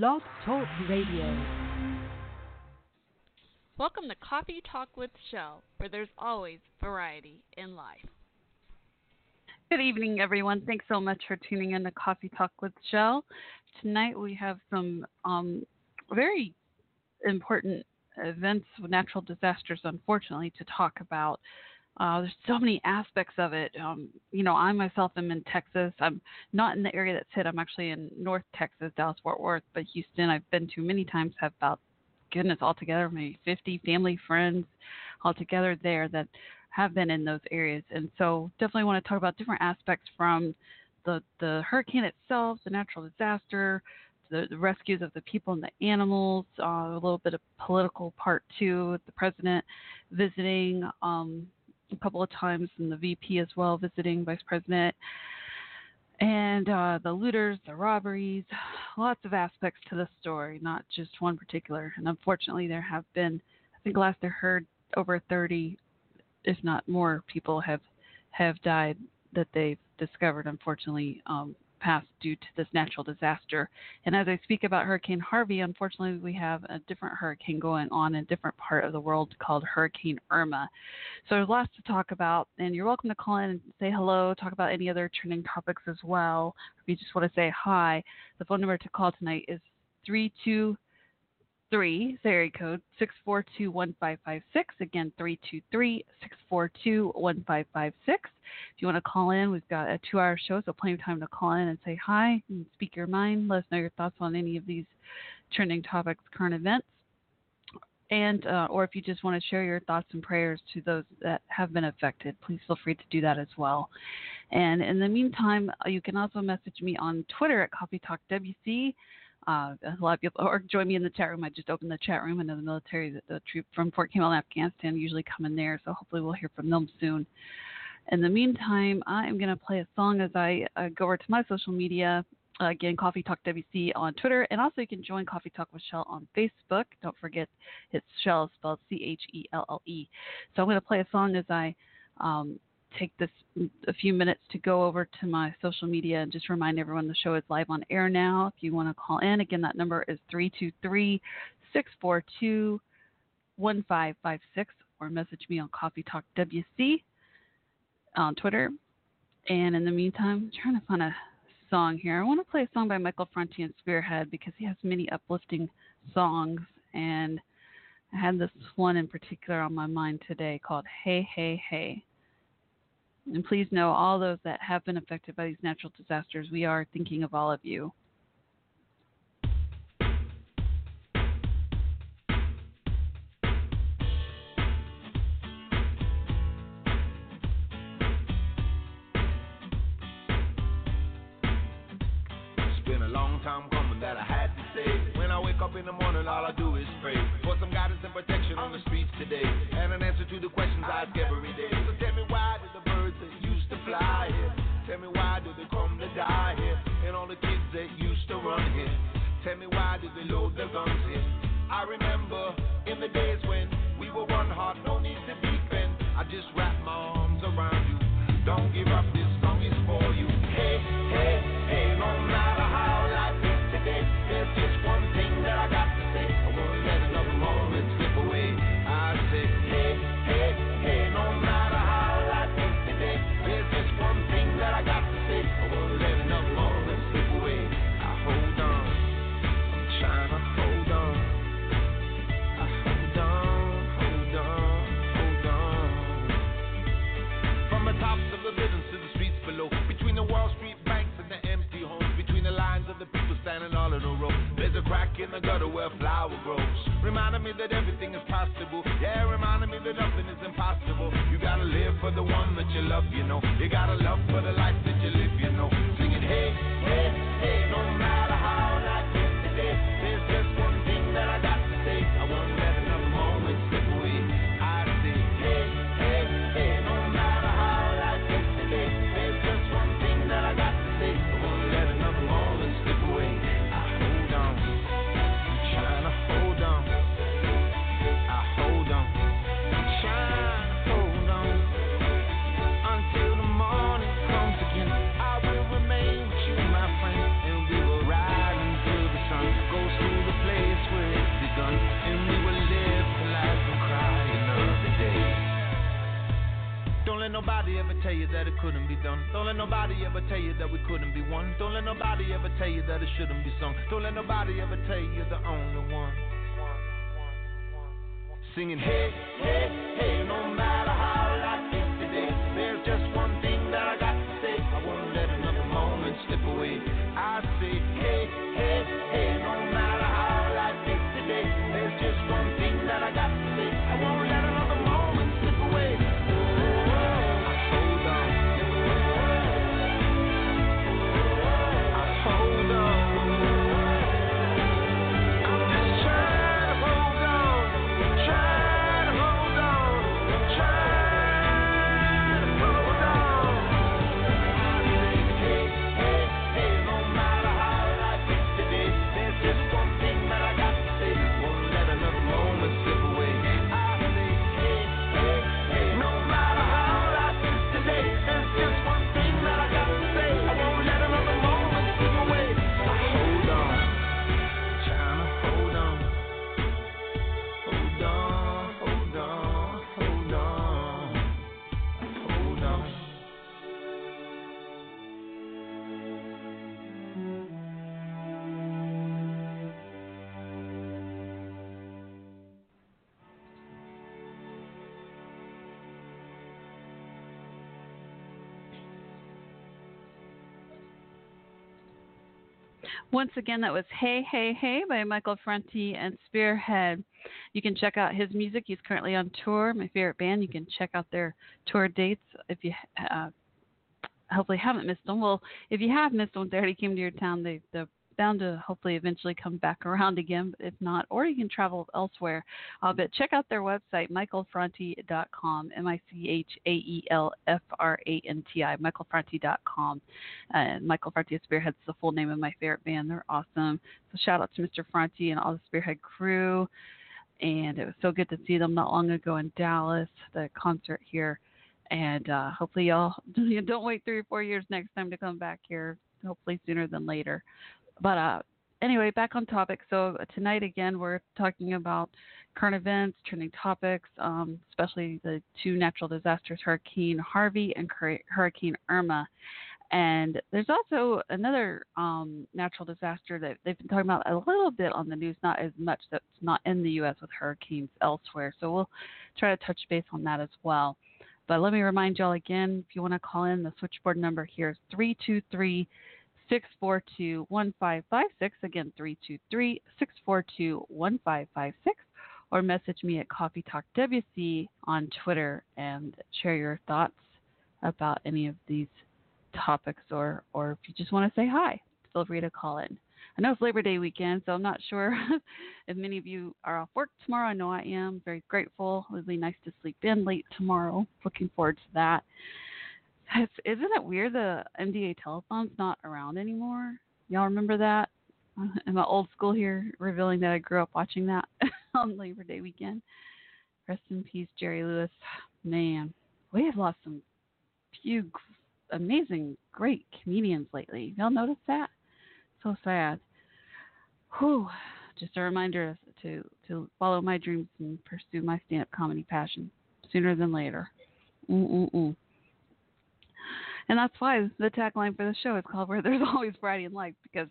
Blog Talk Radio. Welcome to Coffee Talk with Shell, where there's always variety in life. Good evening, everyone. Thanks so much for tuning in to Coffee Talk with Shell. Tonight we have some um, very important events, natural disasters, unfortunately, to talk about. Uh, there's so many aspects of it. Um, you know, I myself am in Texas. I'm not in the area that's hit. I'm actually in North Texas, Dallas Fort Worth, but Houston I've been to many times. Have about goodness altogether maybe 50 family friends altogether there that have been in those areas, and so definitely want to talk about different aspects from the the hurricane itself, the natural disaster, the, the rescues of the people and the animals, uh, a little bit of political part too, the president visiting. Um, a couple of times, and the VP as well visiting Vice President, and uh, the looters, the robberies, lots of aspects to the story, not just one particular. And unfortunately, there have been, I think last I heard, over 30, if not more, people have have died that they've discovered. Unfortunately, um, passed due to this natural disaster. And as I speak about Hurricane Harvey, unfortunately, we have a different hurricane going on in a different part of the world called Hurricane Irma. So there's lots to talk about, and you're welcome to call in and say hello, talk about any other trending topics as well. If you just want to say hi, the phone number to call tonight is 323 three, area code six four two one five five six. Again, three two three six four two one five five six. If you want to call in, we've got a two-hour show, so plenty of time to call in and say hi and speak your mind. Let us know your thoughts on any of these trending topics, current events, and uh, or if you just want to share your thoughts and prayers to those that have been affected, please feel free to do that as well. And in the meantime, you can also message me on Twitter at Coffee Talk WC. Uh, a lot of people, or join me in the chat room. I just opened the chat room. I know the military, the, the troop from Fort Campbell in Afghanistan, usually come in there. So hopefully we'll hear from them soon. In the meantime, I am going to play a song as I uh, go over to my social media. Uh, again, Coffee Talk WC on Twitter, and also you can join Coffee Talk with Shell on Facebook. Don't forget, it's Shell spelled C H E L L E. So I'm going to play a song as I um, take this a few minutes to go over to my social media and just remind everyone the show is live on air now. If you want to call in, again, that number is 323 642 1556 or message me on Coffee Talk WC on Twitter. And in the meantime, I'm trying to find a song here. I want to play a song by Michael Franti and Spearhead because he has many uplifting songs. And I had this one in particular on my mind today called Hey, Hey, Hey. And please know, all those that have been affected by these natural disasters, we are thinking of all of you. Once again, that was Hey Hey Hey by Michael Franti and Spearhead. You can check out his music. He's currently on tour. My favorite band. You can check out their tour dates if you uh, hopefully haven't missed them. Well, if you have missed them, they already came to your town. They, they're bound to hopefully eventually come back around again. But if not, or you can travel elsewhere. Uh, but check out their website, michaelfranti.com, M I C H A E L F R A N T I, michaelfranti.com. And Michael Franti of Spearhead's the full name of my favorite band. They're awesome. So shout out to Mr. Franti and all the Spearhead crew. And it was so good to see them not long ago in Dallas, the concert here. And uh, hopefully y'all don't wait three or four years next time to come back here. Hopefully sooner than later. But uh, anyway, back on topic. So tonight again, we're talking about current events, trending topics, um, especially the two natural disasters, Hurricane Harvey and Hurricane Irma. And there's also another um, natural disaster that they've been talking about a little bit on the news, not as much that's not in the U.S. with hurricanes elsewhere. So we'll try to touch base on that as well. But let me remind y'all again, if you want to call in, the switchboard number here is 323 642 1556. Again, 323 642 1556. Or message me at Coffee Talk WC on Twitter and share your thoughts about any of these topics or, or if you just want to say hi, feel free to call in. I know it's Labor Day weekend, so I'm not sure if many of you are off work tomorrow. I know I am. Very grateful. It would be nice to sleep in late tomorrow. Looking forward to that. It's, isn't it weird the MDA telethon's not around anymore? Y'all remember that? Am I old school here, revealing that I grew up watching that on Labor Day weekend? Rest in peace, Jerry Lewis. Man, we have lost some few amazing, great comedians lately. Y'all notice that? So sad. Whew. Just a reminder to to follow my dreams and pursue my stand-up comedy passion sooner than later. Mm-mm-mm. And that's why the tagline for the show is called Where There's Always Variety in Life because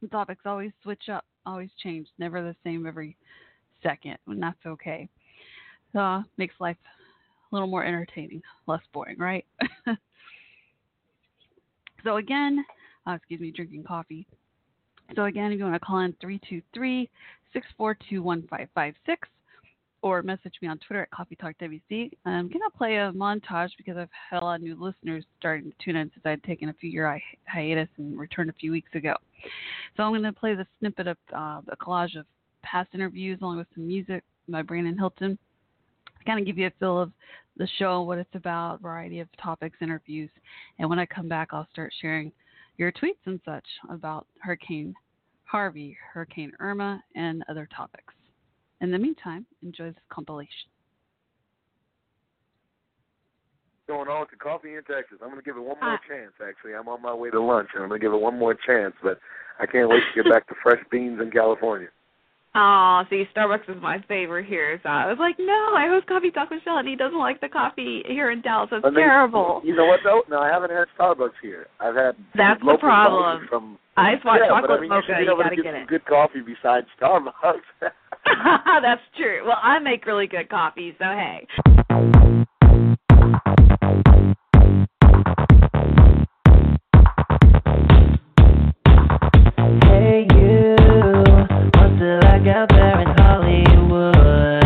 the topics always switch up, always change, never the same every second, and that's okay. Uh, makes life a little more entertaining, less boring, right? so again, uh, excuse me, drinking coffee. So again, if you want to call in 323 642 1556 or message me on Twitter at Coffee Talk WC. I'm going to play a montage because I've had a lot of new listeners starting to tune in since I'd taken a few year hi- hiatus and returned a few weeks ago. So I'm to play the snippet of uh, a collage of past interviews along with some music by Brandon Hilton to kind of give you a feel of the show, what it's about, variety of topics, interviews. And when I come back, I'll start sharing your tweets and such about Hurricane Harvey, Hurricane Irma, and other topics. In the meantime, enjoy this compilation. Going on to coffee in Texas. I'm going to give it one Ah. more chance. Actually, I'm on my way to lunch, and I'm going to give it one more chance. But I can't wait to get back to fresh beans in California. Oh, see, Starbucks is my favorite here. So I was like, no, I host Coffee Talk with Shell, and he doesn't like the coffee here in Dallas. It's I mean, terrible. You know what though? No, I haven't had Starbucks here. I've had That's the problem. From Ice hot yeah, chocolate but I mean, mocha, you, you gotta to get it. good coffee besides Starbucks. That's true. Well, I make really good coffee, so hey. Hey you, what's it like out there in Hollywood?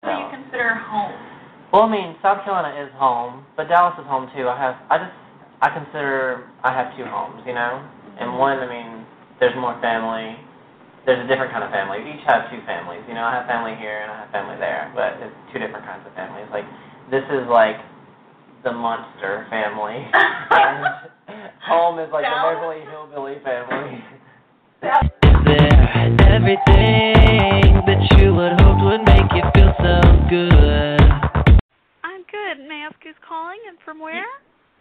What do you consider home? Well, I mean, South Carolina is home, but Dallas is home too. I have, I just, I consider I have two homes, you know. And one, I mean, there's more family. There's a different kind of family. We each have two families, you know. I have family here and I have family there, but it's two different kinds of families. Like, this is like the monster family, and home is like the Beverly Hillbilly family. Is there everything that you would hope would make you feel so good? I'm good. May I ask who's calling and from where?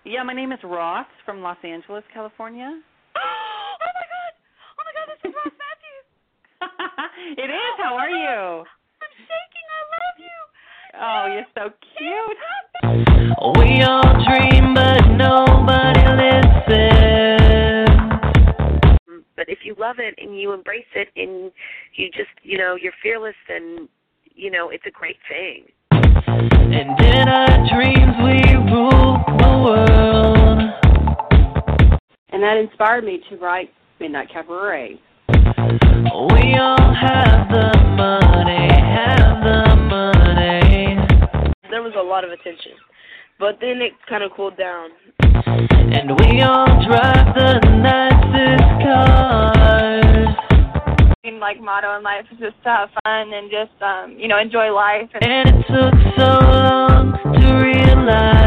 Yeah, my name is Ross from Los Angeles, California. oh my god! Oh my god, this is Ross Mathews. It is. How are you? I'm shaking. I love you. Oh, you're so cute. We all dream, but nobody listens. But if you love it and you embrace it and you just, you know, you're fearless, then, you know, it's a great thing. And in our dreams, we rule the world. And that inspired me to write Midnight Cabaret. There was a lot of attention, but then it kind of cooled down. And we all drive the nicest cars. like motto in life is just to have fun and just um, you know enjoy life. And, And it took so long to realize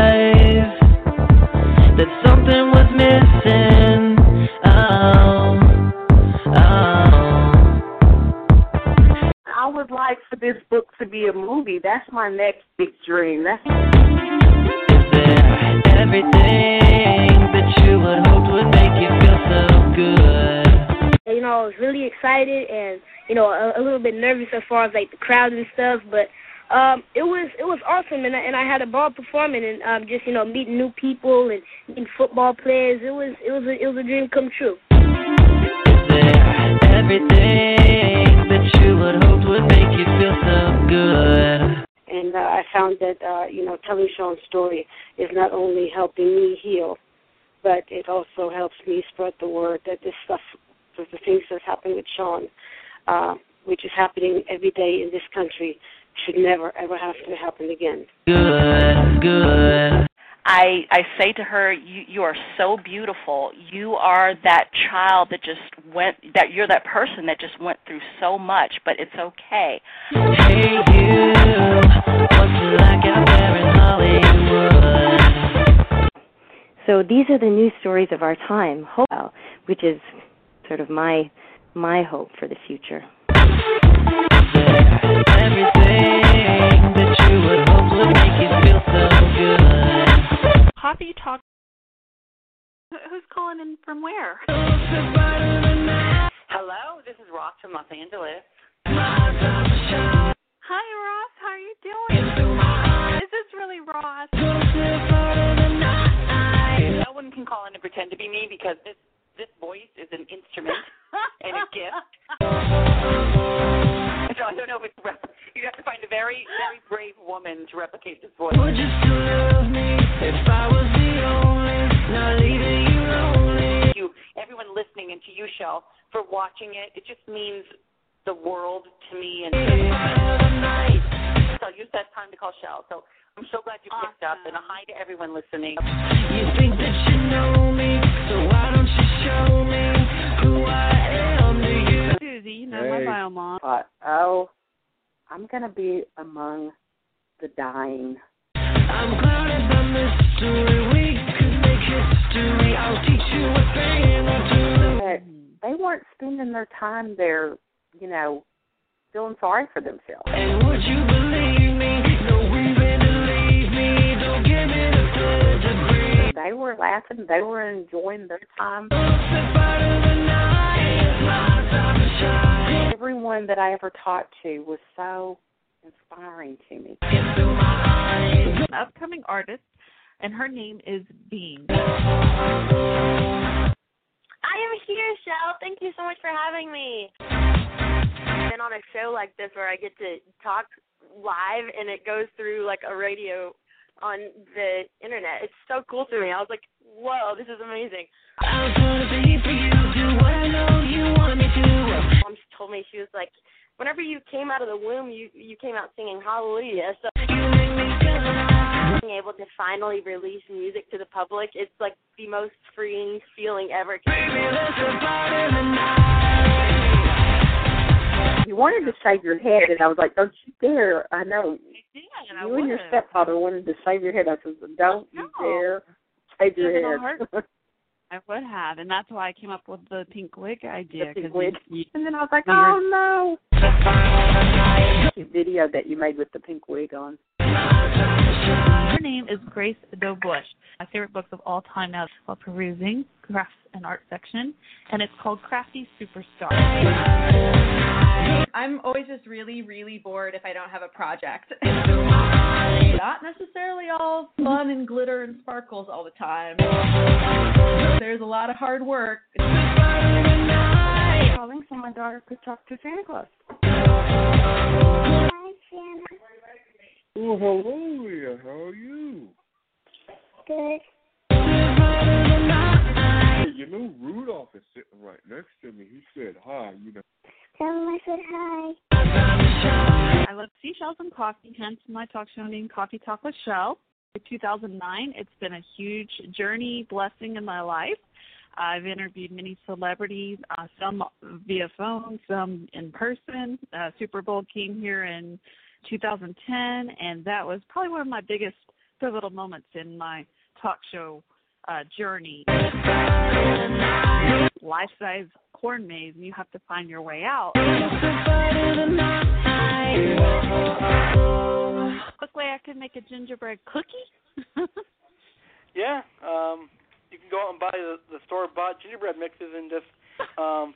like for this book to be a movie. That's my next big dream. That's Everything that you would hope would make you feel so good. You know, I was really excited and you know a, a little bit nervous as far as like the crowd and stuff, but um, it was it was awesome and I, and I had a ball performing and um, just you know meeting new people and meeting football players. It was it was a, it was a dream come true. Everything that you would make you feel so good. And uh, I found that uh, you know telling Sean's story is not only helping me heal, but it also helps me spread the word that this stuff, the the things that's happening with Sean, uh, which is happening every day in this country, should never ever have to happen again. Good, good. I I say to her, you you are so beautiful. You are that child that just went that you're that person that just went through so much, but it's okay. Hey you, what's it like out there in Hollywood? So these are the news stories of our time, hope, which is sort of my my hope for the future. Everything that you would hope would make you feel so good. Coffee Talk. Who's calling in from where? Hello, this is Ross from Los Angeles. Hi, Ross. How are you doing? This is this really Ross? No one can call in and pretend to be me because this this voice is an instrument and a gift. So I don't know if it's rep- you have to find a very very brave woman to replicate this voice. Would you still love me if I was the only, not leaving you lonely? you, everyone listening, and to you, Shell, for watching it. It just means the world to me. And so I use that time to call Shell. So I'm so glad you picked up, and a hi to everyone listening. You think that you know me, so why don't you show me Susie, you know my bio mom. Uh, oh, I'm gonna be among the dying. I'm clouded by mystery. We could make history. I'll teach you a thing or two. But they weren't spending their time there, you know, feeling sorry for themselves. And would you believe me? No reason to leave me. Don't give me the third degree. They were laughing. They were enjoying their time. Everyone everyone that I ever talked to was so inspiring to me. An upcoming artist, and her name is Bean. I am here, Shell. Thank you so much for having me. Been on a show like this where I get to talk live and it goes through like a radio on the internet. It's so cool to me. I was like, whoa, this is amazing. Told me she was like, whenever you came out of the womb, you you came out singing Hallelujah. So being able to finally release music to the public, it's like the most freeing feeling ever. You wanted to shave your head, and I was like, "Don't you dare!" I know I you and your stepfather wanted to shave your head. I said, "Don't you dare shave your head." I would have, and that's why I came up with the pink wig idea. The pink wig. You, And then I was like, "Oh no!" Cute video that you made with the pink wig on. Her name is Grace Dobush. My favorite books of all time now while Perusing, Crafts and Art Section, and it's called Crafty Superstar. I'm always just really, really bored if I don't have a project. Not necessarily all fun and glitter and sparkles all the time. There's a lot of hard work. Calling so my daughter could talk to Santa Claus. Hi, Santa. Oh, hello there. How are you? Good. Hey, you know Rudolph is sitting right next to me. He said hi. You know. Tell I said hi. I love seashells and coffee, hence my talk show named Coffee Talk with Shell. In 2009, it's been a huge journey, blessing in my life. I've interviewed many celebrities, uh, some via phone, some in person. Uh, Super Bowl came here in 2010, and that was probably one of my biggest pivotal moments in my talk show uh, journey. Life size corn maze, and you have to find your way out. Quick way I could make a gingerbread cookie. Yeah, um, you can go out and buy the, the store bought gingerbread mixes and just um,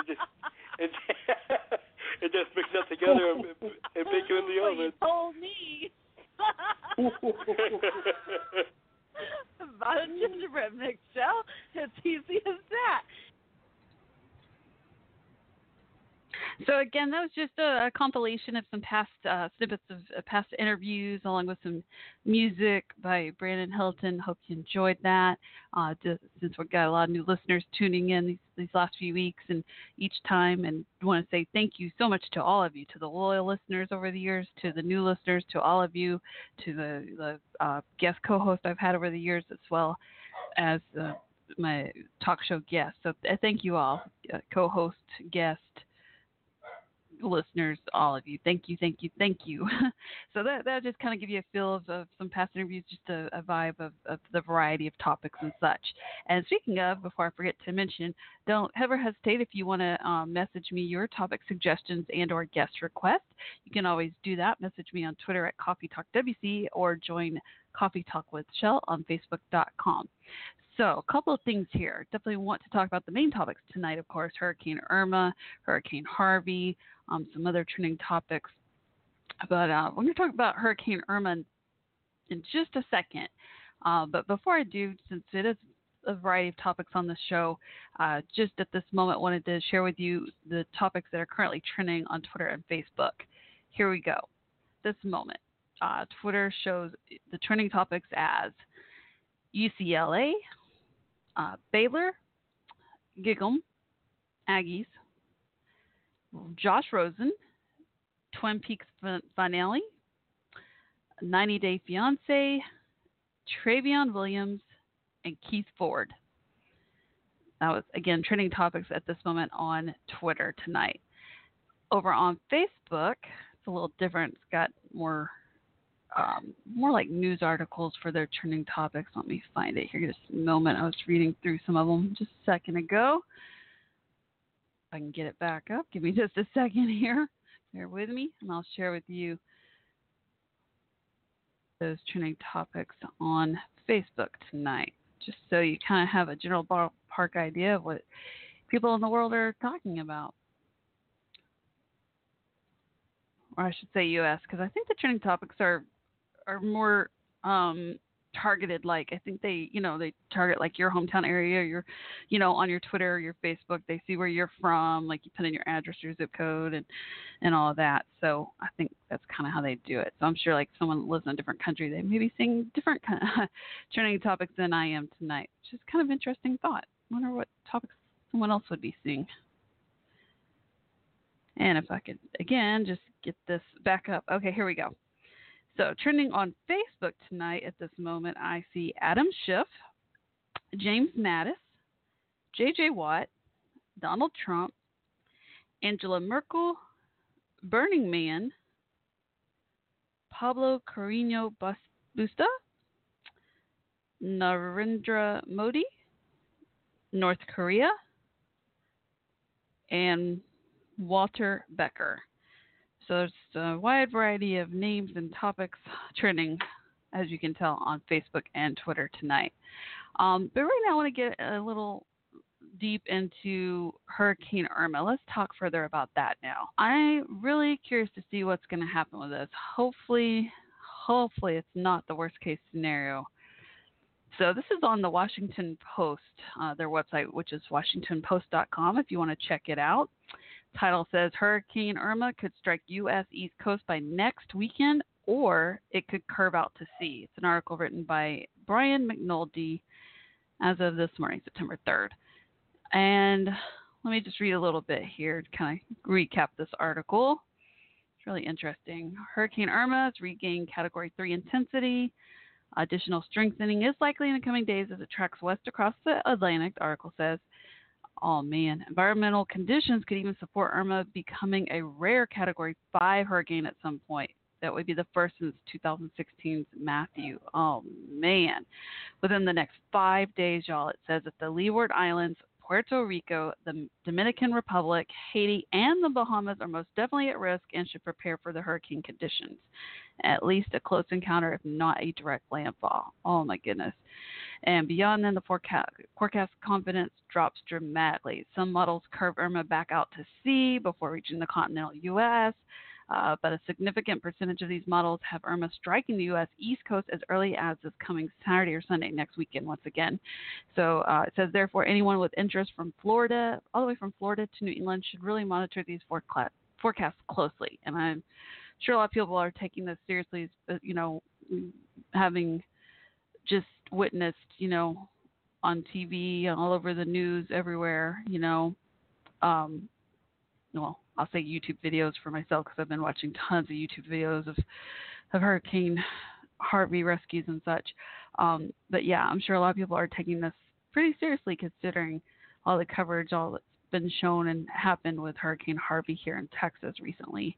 it just it, it just mix it together and, and bake it in the What you told me. About a gingerbread mix, Shell. It's easy as that. So again, that was just a, a compilation of some past uh, snippets of uh, past interviews, along with some music by Brandon Hilton. Hope you enjoyed that. Uh, since we've got a lot of new listeners tuning in these, these last few weeks and each time, and want to say thank you so much to all of you, to the loyal listeners over the years, to the new listeners, to all of you, to the the uh, guest co-hosts I've had over the years, as well as uh, my talk show guests. So thank you all, uh, co-host, guest listeners, all of you. Thank you, thank you, thank you. so that that just kind of give you a feel of, of some past interviews, just a, a vibe of, of the variety of topics and such. And speaking of, before I forget to mention, don't ever hesitate if you want to um, message me your topic suggestions and or guest requests. You can always do that. Message me on Twitter at Coffee Talk WC or join Coffee Talk with Shell on Facebook.com. So, a couple of things here. Definitely want to talk about the main topics tonight, of course Hurricane Irma, Hurricane Harvey, um, some other trending topics. But uh, we're going to talk about Hurricane Irma in, just a second. Uh, but before I do, since it is a variety of topics on the show, uh, just at this moment, wanted to share with you the topics that are currently trending on Twitter and Facebook. Here we go. This moment. Uh, Twitter shows the trending topics as UCLA, uh, Baylor, Gig'em, Aggies, Josh Rosen, Twin Peaks fin- finale, 90 Day Fiance, Trayveon Williams, and Keith Ford. That was again trending topics at this moment on Twitter tonight. Over on Facebook, it's a little different. It's got more um, more like news articles for their trending topics. Let me find it here just a moment. I was reading through some of them just a second ago. If I can get it back up, give me just a second here. Bear with me, and I'll share with you those trending topics on Facebook tonight, just so you kind of have a general ballpark idea of what people in the world are talking about. or I should say U.S. because I think the trending topics are are more um, targeted. Like I think they, you know, they target like your hometown area, your, you know, on your Twitter, or your Facebook. They see where you're from. Like you put in your address, your zip code, and and all of that. So I think that's kind of how they do it. So I'm sure like someone lives in a different country, they may be seeing different kind of trending topics than I am tonight, which is kind of interesting thought. wonder what topics someone else would be seeing. And if I could again just get this back up. Okay, here we go. So trending on Facebook tonight at this moment, I see Adam Schiff, James Mattis, J.J. Watt, Donald Trump, Angela Merkel, Burning Man, Pablo Carino Busta, Narendra Modi, North Korea, and Walter Becker. So there's a wide variety of names and topics trending, as you can tell, on Facebook and Twitter tonight. Um, but right now, I want to get a little deep into Hurricane Irma. Let's talk further about that now. I'm really curious to see what's going to happen with this. Hopefully, hopefully it's not the worst case scenario. So this is on the Washington Post, uh, their website, which is washingtonpost.com. If you want to check it out. Title says Hurricane Irma could strike U.S. East Coast by next weekend, or it could curve out to sea. It's an article written by Brian McNoldy as of this morning, September 3rd. And let me just read a little bit here to kind of recap this article. It's really interesting. Hurricane Irma has regained Category 3 intensity. Additional strengthening is likely in the coming days as it tracks west across the Atlantic, the article says. Oh man, environmental conditions could even support Irma becoming a rare Category 5 hurricane at some point. That would be the first since 2016's Matthew. Oh man. Within the next five days, y'all, it says that the Leeward Islands, Puerto Rico, the Dominican Republic, Haiti, and the Bahamas are most definitely at risk and should prepare for the hurricane conditions. At least a close encounter, if not a direct landfall. Oh my goodness. And beyond then, the forecast, forecast confidence drops dramatically. Some models curve Irma back out to sea before reaching the continental U.S. Uh, but a significant percentage of these models have Irma striking the U.S. East Coast as early as this coming Saturday or Sunday next weekend, once again. So uh, it says, therefore, anyone with interest from Florida, all the way from Florida to New England, should really monitor these forecasts closely. And I'm sure a lot of people are taking this seriously, you know, having just witnessed, you know, on TV, all over the news, everywhere, you know, um, well, I'll say YouTube videos for myself because I've been watching tons of YouTube videos of of Hurricane Harvey rescues and such. Um, but yeah, I'm sure a lot of people are taking this pretty seriously considering all the coverage, all that's been shown and happened with Hurricane Harvey here in Texas recently.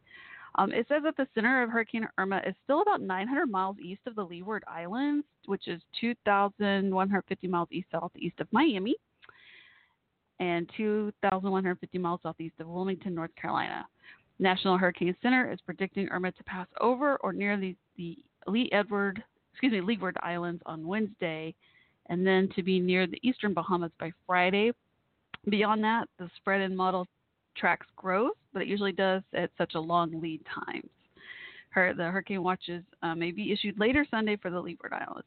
Um, it says that the center of Hurricane Irma is still about 900 miles east of the Leeward Islands, which is 2,150 miles east southeast of Miami, and 2,150 miles southeast of Wilmington, North Carolina. National Hurricane Center is predicting Irma to pass over or near the, the Lee Edward, excuse me, Leeward Islands on Wednesday, and then to be near the eastern Bahamas by Friday. Beyond that, the spread in model tracks growth, but it usually does at such a long lead times. Her, the hurricane watches uh, may be issued later Sunday for the Leeward Islands.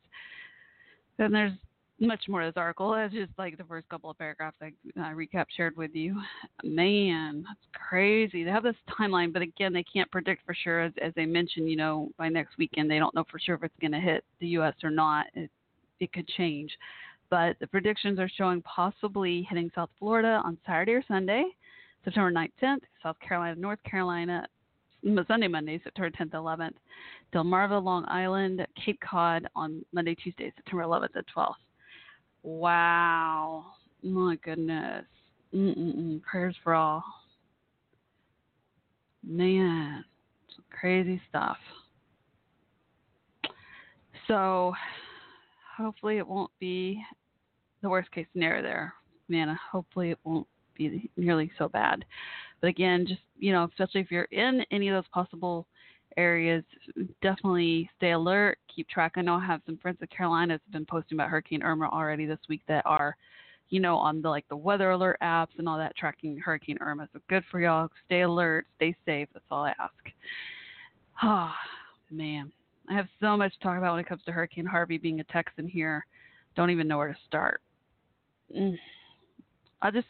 Then there's much more to this article. It's just like the first couple of paragraphs I uh, recap shared with you. Man, that's crazy. They have this timeline, but again, they can't predict for sure. As, as they mentioned, you know, by next weekend, they don't know for sure if it's going to hit the U.S. or not. It, it could change. But the predictions are showing possibly hitting South Florida on Saturday or Sunday September 9th, 10th, South Carolina, North Carolina, Sunday, Monday, September 10th, 11th, Delmarva, Long Island, Cape Cod on Monday, Tuesday, September 11th and 12th. Wow. My goodness. Mm-mm-mm. Prayers for all. Man, crazy stuff. So, hopefully, it won't be the worst case scenario there. Man, hopefully, it won't be nearly so bad. But again, just you know, especially if you're in any of those possible areas, definitely stay alert, keep track. I know I have some friends in Carolina that's been posting about Hurricane Irma already this week that are, you know, on the like the weather alert apps and all that tracking Hurricane Irma. So good for y'all. Stay alert, stay safe. That's all I ask. Oh, man. I have so much to talk about when it comes to Hurricane Harvey being a Texan here. Don't even know where to start. Mm. I'll just,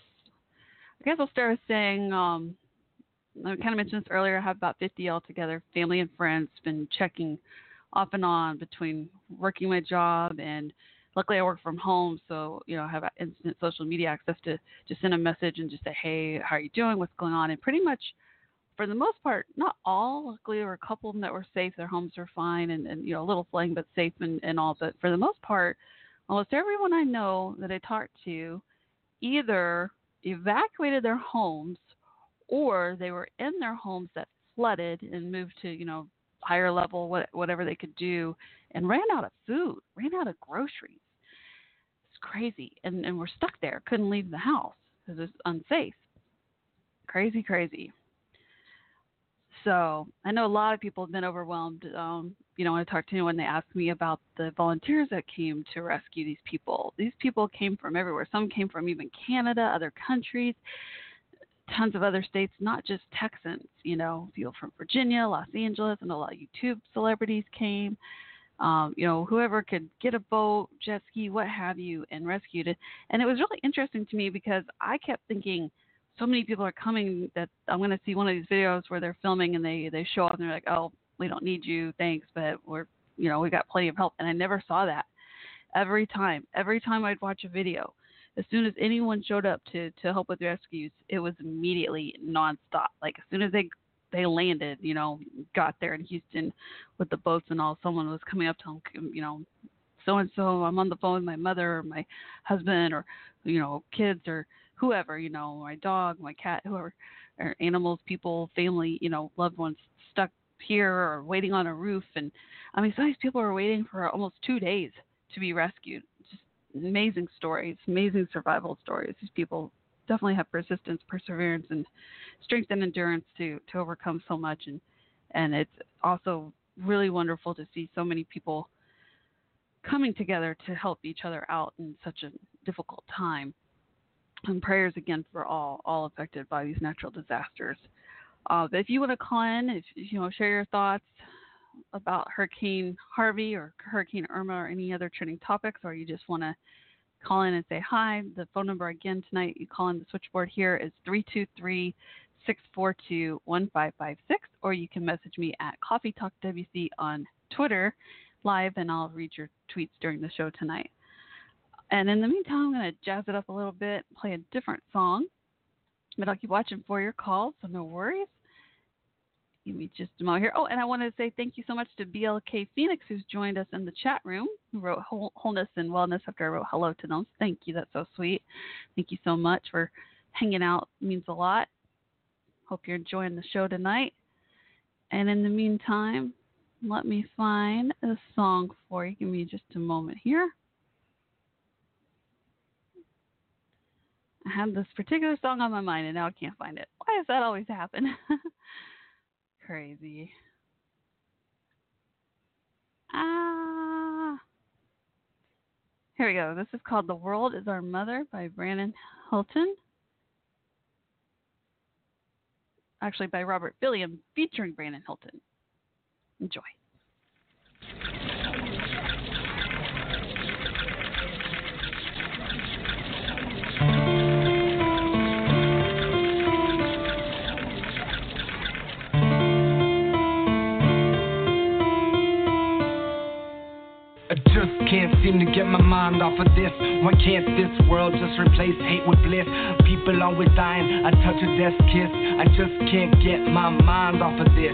I guess I'll start with saying, um, I kind of mentioned this earlier. I have about 50 altogether, family and friends, been checking off and on between working my job and luckily I work from home, so you know I have instant social media access to just send a message and just say, hey, how are you doing? What's going on? And pretty much, for the most part, not all. Luckily, there were a couple of them that were safe. Their homes were fine, and, and you know a little flooding, but safe and, and all. But for the most part, almost everyone I know that I talked to either evacuated their homes or they were in their homes that flooded and moved to you know higher level what, whatever they could do and ran out of food ran out of groceries. It's crazy. And and we're stuck there couldn't leave the house because it's unsafe. Crazy crazy. So i know a lot of people have been overwhelmed um you know when i talk to anyone they ask me about the volunteers that came to rescue these people. These people came from everywhere. Some came from even canada other countries tons of other states, not just Texans. You know, people from Virginia, Los Angeles, and a lot of YouTube celebrities came. Um, you know, whoever could get a boat, jet ski, what have you, and rescued it. And it was really interesting to me because I kept thinking, so many people are coming that I'm going to see one of these videos where they're filming and they they show up and they're like, oh, we don't need you, thanks, but we're you know we got plenty of help. And I never saw that. Every time, every time I'd watch a video, as soon as anyone showed up to to help with rescues, it was immediately nonstop. Like as soon as they they landed, you know, got there in Houston with the boats and all, someone was coming up to them, you know, so and so, I'm on the phone with my mother or my husband or you know kids or whoever, you know, my dog, my cat, whoever, or animals, people, family, you know, loved ones stuck here or waiting on a roof. And I mean, some of these people are waiting for almost two days to be rescued amazing stories, amazing survival stories. These people definitely have persistence, perseverance, and strength and endurance to to overcome so much. And and it's also really wonderful to see so many people coming together to help each other out in such a difficult time. And prayers again for all all affected by these natural disasters. Uh, if you want to call in, if you know, share your thoughts, about Hurricane Harvey or Hurricane Irma or any other trending topics, or you just want to call in and say hi, the phone number again tonight, you call in the switchboard here is 323 642 1556, or you can message me at Coffee Talk WC on Twitter live, and I'll read your tweets during the show tonight. And in the meantime, I'm going to jazz it up a little bit, play a different song, but I'll keep watching for your calls, so no worries. Give me just a moment here. Oh, and I want to say thank you so much to BLK Phoenix, who's joined us in the chat room, who wrote wholeness and wellness after I wrote hello to them. Thank you. That's so sweet. Thank you so much for hanging out. It means a lot. Hope you're enjoying the show tonight. And in the meantime, let me find a song for you. Give me just a moment here. I had this particular song on my mind and now I can't find it. Why does that always happen? crazy. Ah. Here we go. This is called The World is Our Mother by Brandon Hilton. Actually, by Robert Billiam, featuring Brandon Hilton. Enjoy. Can't seem to get my mind off of this. Why can't this world just replace hate with bliss? People always dying, I touch a death kiss. I just can't get my mind off of this.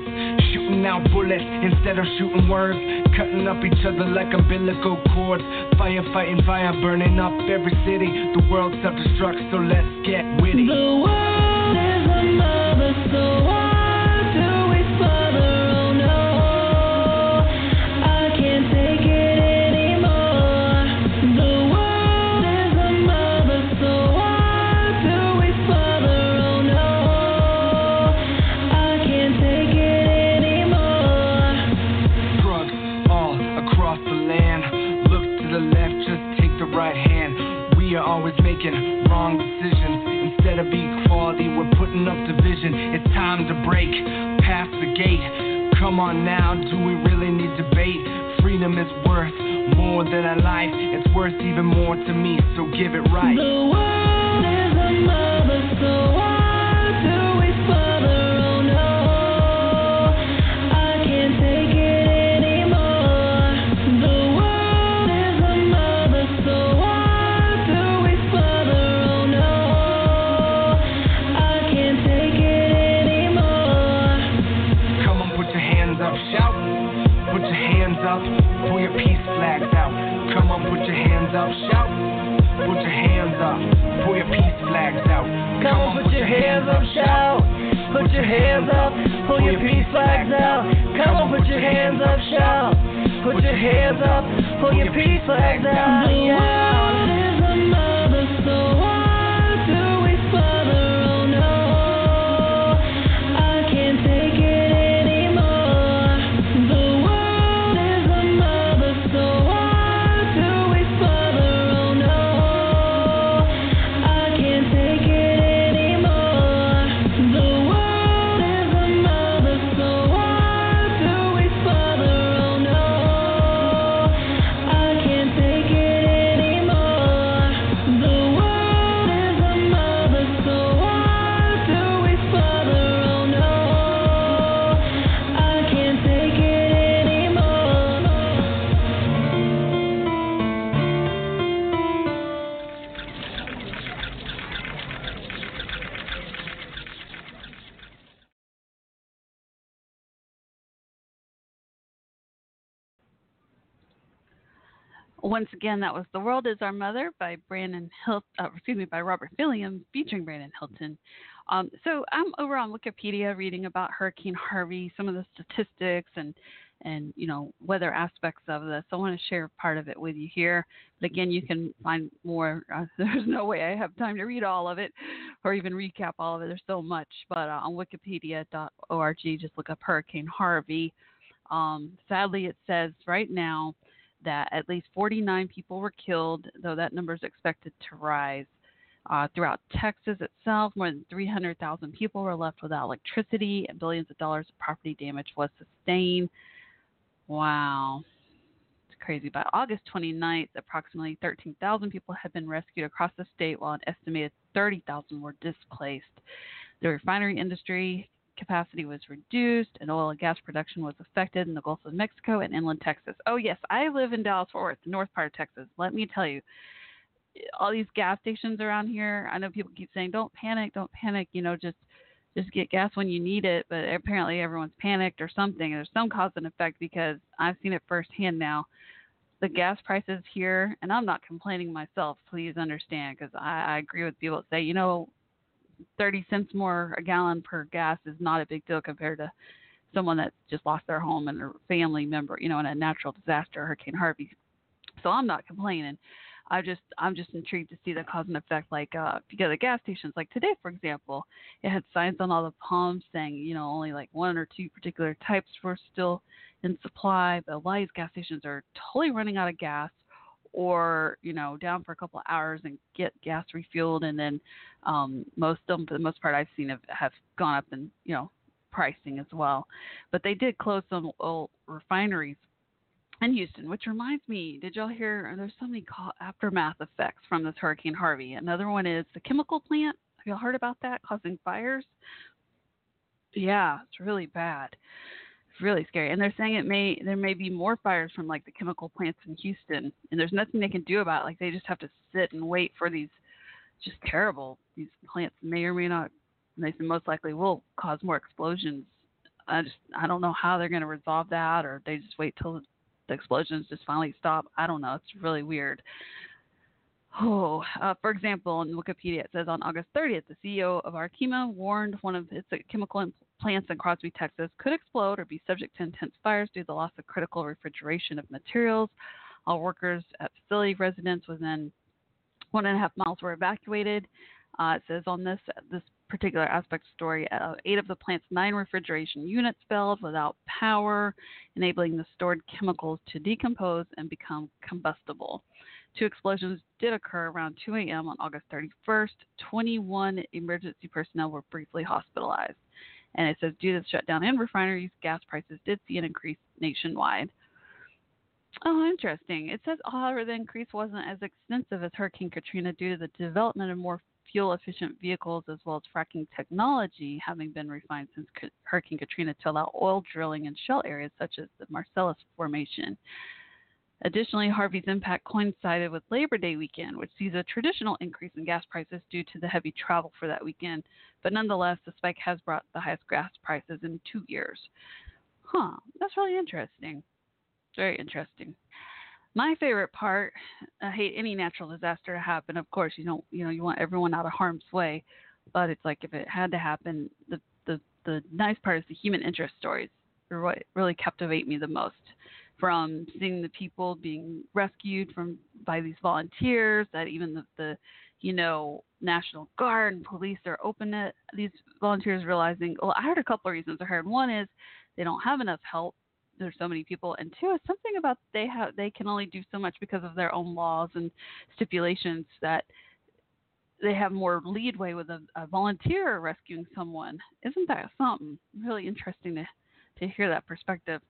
Shooting out bullets instead of shooting words. Cutting up each other like umbilical cords. Fire fighting fire, burning up every city. The world self destruct, so let's get witty. The world Come on now, do we really need debate? Freedom is worth more than a life. It's worth even more to me, so give it right. The world is a mother, hands up, shout. Put your hands up, pull your peace flags out. Come on, put your hands up, shout. Put your hands up, pull your peace flags out. The again, that was "The World Is Our Mother" by Brandon Hilt, uh, excuse me, by Robert Fillion, featuring Brandon Hilton. Um, so I'm over on Wikipedia reading about Hurricane Harvey, some of the statistics and and you know weather aspects of this. I want to share part of it with you here. But again, you can find more. Uh, there's no way I have time to read all of it or even recap all of it. There's so much. But uh, on Wikipedia.org, just look up Hurricane Harvey. Um, sadly, it says right now that at least 49 people were killed, though that number is expected to rise. Uh, throughout Texas itself, more than 300,000 people were left without electricity, and billions of dollars of property damage was sustained. Wow. It's crazy. By August 29th, approximately 13,000 people had been rescued across the state, while an estimated 30,000 were displaced. The refinery industry capacity was reduced, and oil and gas production was affected in the Gulf of Mexico and inland Texas. Oh, yes, I live in Dallas Fort Worth, the north part of Texas. Let me tell you, all these gas stations around here, I know people keep saying, don't panic, don't panic, you know, just just get gas when you need it, but apparently everyone's panicked or something. There's some cause and effect because I've seen it firsthand now. The gas prices here, and I'm not complaining myself, please understand, because I, I agree with people that say, you know, 30 cents more a gallon per gas is not a big deal compared to someone that just lost their home and a family member, you know, in a natural disaster, Hurricane Harvey. So I'm not complaining. I just I'm just intrigued to see the cause and effect. Like uh, if you go to gas stations, like today, for example, it had signs on all the pumps saying you know only like one or two particular types were still in supply, but a lot of these gas stations are totally running out of gas or you know down for a couple of hours and get gas refueled and then um most of them for the most part i've seen have, have gone up in you know pricing as well. But they did close some oil refineries in houston which reminds me did y'all hear there's so many aftermath effects from this hurricane harvey. Another one is the chemical plant. Have y'all heard about that causing fires? Yeah it's really bad it's really scary. And they're saying it may there may be more fires from like the chemical plants in Houston, and there's nothing they can do about it. Like they just have to sit and wait for these just terrible. These plants may or may not. They most likely will cause more explosions. I just I don't know how they're going to resolve that, or they just wait till the explosions just finally stop. I don't know. It's really weird. Oh, uh, for example, in Wikipedia it says on August 30th, the CEO of Arkema warned one of its chemical plants in Crosby, Texas, could explode or be subject to intense fires due to the loss of critical refrigeration of materials. All workers at facility residents within one and a half miles were evacuated. Uh, it says on this this particular aspect story, uh, eight of the plant's nine refrigeration units failed without power, enabling the stored chemicals to decompose and become combustible. Two explosions did occur around 2 a.m. on August 31st. 21 emergency personnel were briefly hospitalized. And it says due to the shutdown in refineries, gas prices did see an increase nationwide. Oh, interesting. It says, however, the increase wasn't as extensive as Hurricane Katrina due to the development of more fuel efficient vehicles as well as fracking technology having been refined since Hurricane Katrina to allow oil drilling in shale areas such as the Marcellus Formation. Additionally, Harvey's impact coincided with Labor Day weekend, which sees a traditional increase in gas prices due to the heavy travel for that weekend. But nonetheless, the spike has brought the highest gas prices in two years. Huh, that's really interesting. Very interesting. My favorite part, I hate any natural disaster to happen. Of course, you don't, you know, you want everyone out of harm's way, but it's like if it had to happen, the the the nice part is the human interest stories are what really captivate me the most from seeing the people being rescued from by these volunteers that even the, the you know national guard and police are open to these volunteers realizing well i heard a couple of reasons i heard. One is they don't have enough help. There's so many people. And two it's something about they have they can only do so much because of their own laws and stipulations that they have more leadway with a, a volunteer rescuing someone. Isn't that something really interesting to to hear that perspective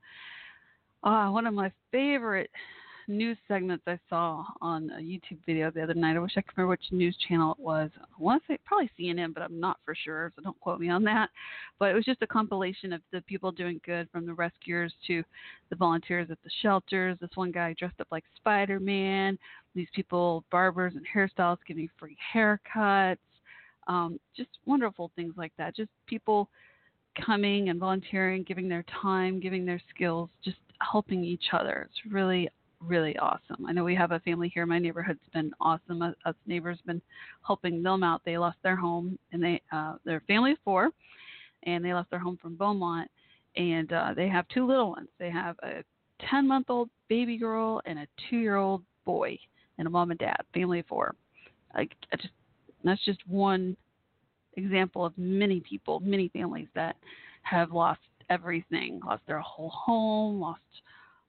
uh, one of my favorite news segments I saw on a YouTube video the other night. I wish I could remember which news channel it was. I want to say probably CNN, but I'm not for sure, so don't quote me on that. But it was just a compilation of the people doing good from the rescuers to the volunteers at the shelters. This one guy dressed up like Spider Man. These people, barbers and hairstylists, giving free haircuts. Um, just wonderful things like that. Just people coming and volunteering, giving their time, giving their skills, just helping each other. It's really, really awesome. I know we have a family here. My neighborhood's been awesome. Us neighbors been helping them out. They lost their home, and they uh, their family of four, and they left their home from Beaumont, and uh, they have two little ones. They have a 10 month old baby girl and a two year old boy, and a mom and dad, family of four. Like, I just that's just one example of many people, many families that have lost everything, lost their whole home, lost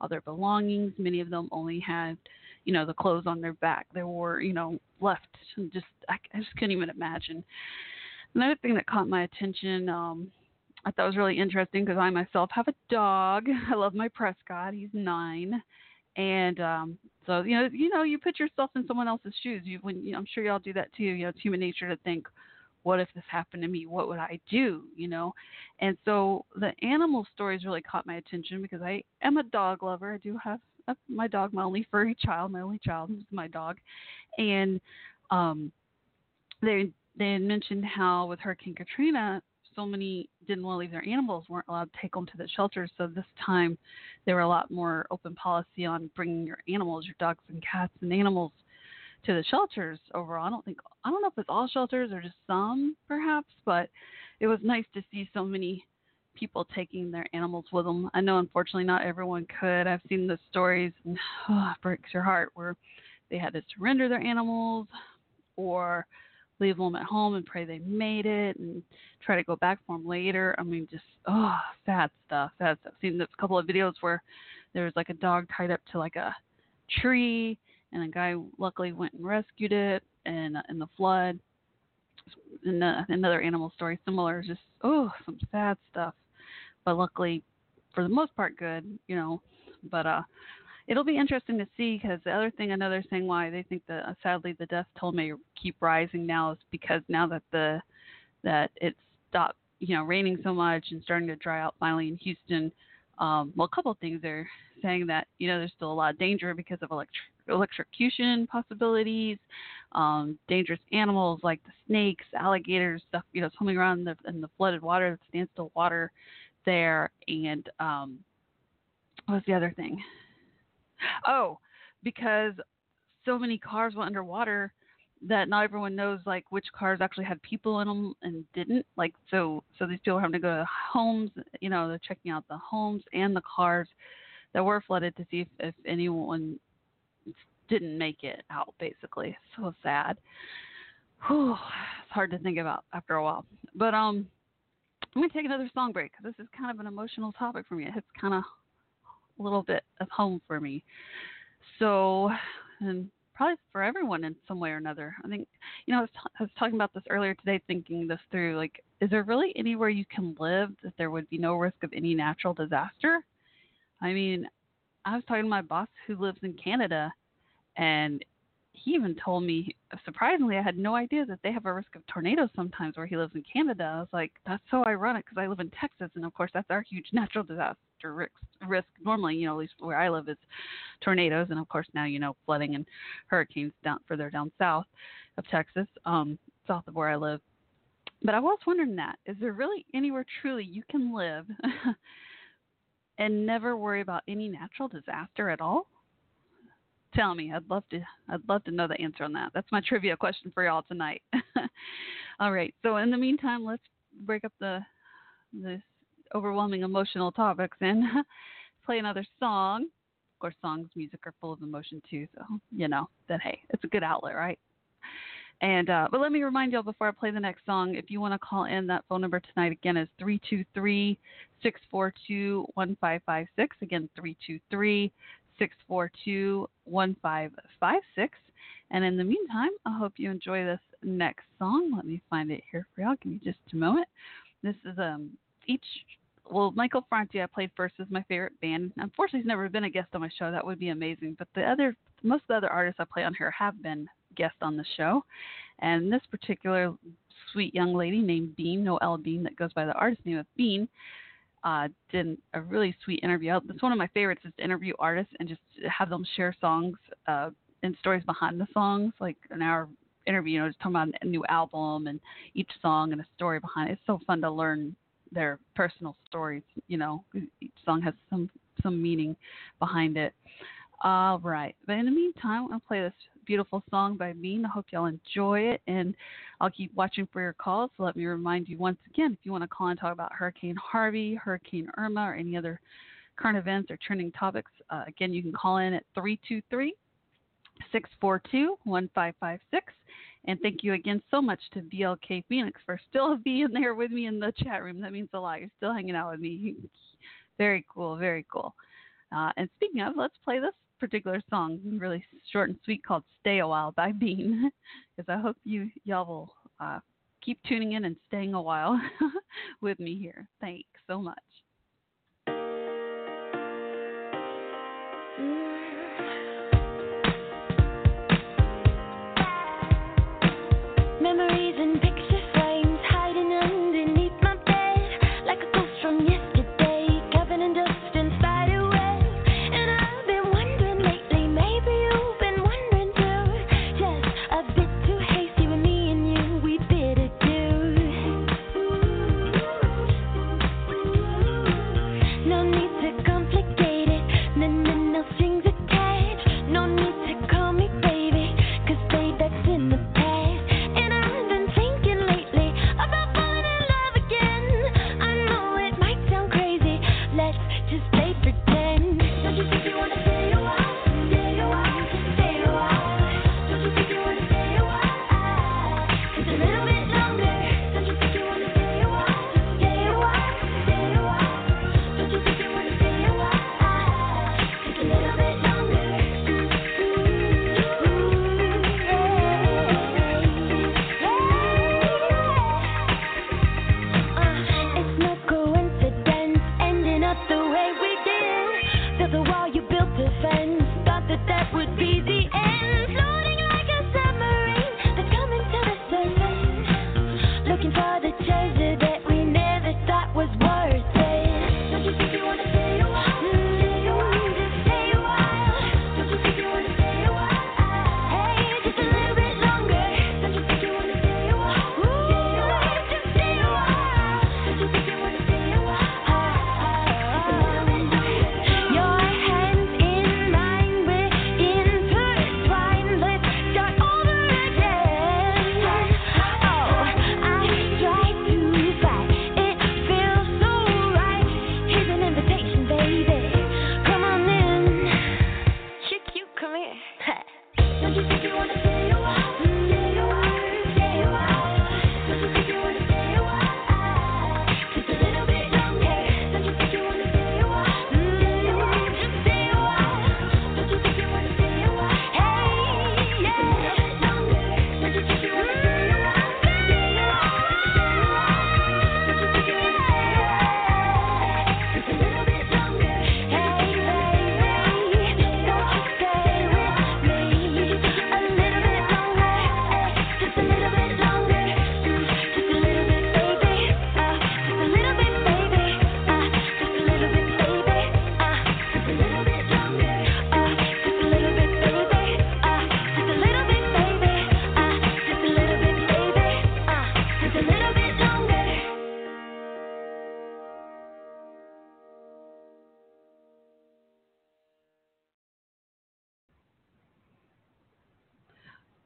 all their belongings. Many of them only had, you know, the clothes on their back. They were, you know, left. Just I, I just couldn't even imagine. Another thing that caught my attention, um, I thought was really interesting because I myself have a dog. I love my Prescott. He's nine, and um, so you know, you know, you put yourself in someone else's shoes. You, when you know, I'm sure y'all do that too. You know, it's human nature to think, what if this happened to me? What would I do? You know? And so the animal stories really caught my attention because I am a dog lover. I do have a, my dog, my only furry child, my only child is my dog. And um, they they had mentioned how with Hurricane Katrina, so many didn't want to leave their animals, weren't allowed to take them to the shelters. So this time, there were a lot more open policy on bringing your animals, your dogs and cats and animals to the shelters overall. I don't think I don't know if it's all shelters or just some perhaps, but it was nice to see so many people taking their animals with them. I know unfortunately not everyone could. I've seen the stories and oh, it breaks your heart where they had to surrender their animals or leave them at home and pray they made it and try to go back for them later. I mean, just oh, sad stuff. Sad stuff. I've seen a couple of videos where there was like a dog tied up to like a tree and a guy luckily went and rescued it and in the flood. And another animal story similar, just oh some sad stuff, but luckily for the most part good, you know. But uh, it'll be interesting to see because the other thing, another thing why they think that uh, sadly the death toll may keep rising now is because now that the that it's stopped, you know, raining so much and starting to dry out finally in Houston. Um, well, a couple of things they're saying that you know there's still a lot of danger because of electric electrocution possibilities, um, dangerous animals like the snakes, alligators, stuff you know swimming around in the, in the flooded water, the standstill water there, and um, what's the other thing? Oh, because so many cars went underwater that not everyone knows like which cars actually had people in them and didn't like so so these people are having to go to homes you know they're checking out the homes and the cars that were flooded to see if, if anyone didn't make it out basically. So sad. Whew, it's hard to think about after a while. But um I'm gonna take another song break this is kind of an emotional topic for me. It hits kind of a little bit of home for me. So, and probably for everyone in some way or another. I think, you know, I was, t- I was talking about this earlier today, thinking this through. Like, is there really anywhere you can live that there would be no risk of any natural disaster? I mean, I was talking to my boss who lives in Canada, and he even told me, surprisingly, I had no idea that they have a risk of tornadoes sometimes where he lives in Canada. I was like, that's so ironic because I live in Texas, and of course, that's our huge natural disaster risk. Risk normally, you know, at least where I live is tornadoes, and of course now you know flooding and hurricanes down further down south of Texas, um, south of where I live. But I was wondering that is there really anywhere truly you can live and never worry about any natural disaster at all? tell me. I'd love to I'd love to know the answer on that. That's my trivia question for y'all tonight. All right. So in the meantime, let's break up the this overwhelming emotional topics and play another song. Of course, songs, music are full of emotion too. So you know that hey, it's a good outlet, right? And uh, but let me remind y'all before I play the next song, if you want to call in, that phone number tonight again is three two three six four two one five five six. Again, three two three 642 1556. And in the meantime, I hope you enjoy this next song. Let me find it here for y'all. Give me just a moment. This is um each well, Michael Franti I played first is my favorite band. Unfortunately, he's never been a guest on my show. That would be amazing. But the other, most of the other artists I play on here have been guests on the show. And this particular sweet young lady named Bean, Noelle Bean, that goes by the artist name of Bean, uh, did a really sweet interview. It's one of my favorites is to interview artists and just have them share songs uh, and stories behind the songs, like an hour interview, you know, just talking about a new album and each song and a story behind it. It's so fun to learn their personal stories. You know, each song has some some meaning behind it. All right, but in the meantime, I'll play this beautiful song by Bean. I hope y'all enjoy it, and I'll keep watching for your calls. So let me remind you once again if you want to call and talk about Hurricane Harvey, Hurricane Irma, or any other current events or trending topics, uh, again, you can call in at 323 642 1556. And thank you again so much to VLK Phoenix for still being there with me in the chat room. That means a lot. You're still hanging out with me. Very cool, very cool. Uh, and speaking of, let's play this particular song, really short and sweet, called "Stay a While" by Bean, because I hope you y'all will uh, keep tuning in and staying a while with me here. Thanks so much. Memories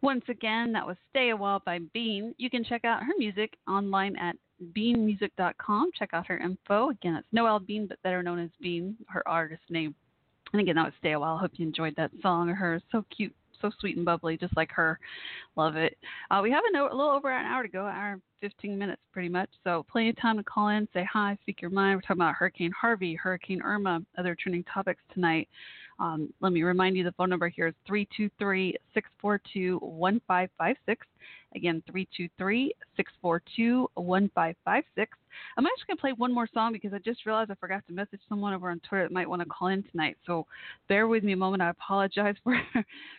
Once again, that was Stay a While by Bean. You can check out her music online at beanmusic.com. Check out her info. Again, it's Noelle Bean, but better known as Bean, her artist name. And again, that was Stay a While. Hope you enjoyed that song of hers. So cute, so sweet and bubbly, just like her. Love it. Uh, we have a, a little over an hour to go, hour and 15 minutes pretty much. So plenty of time to call in, say hi, speak your mind. We're talking about Hurricane Harvey, Hurricane Irma, other trending topics tonight. Um, let me remind you the phone number here is 323 642 1556. Again, 323 642 1556. I'm actually going to play one more song because I just realized I forgot to message someone over on Twitter that might want to call in tonight. So bear with me a moment. I apologize for,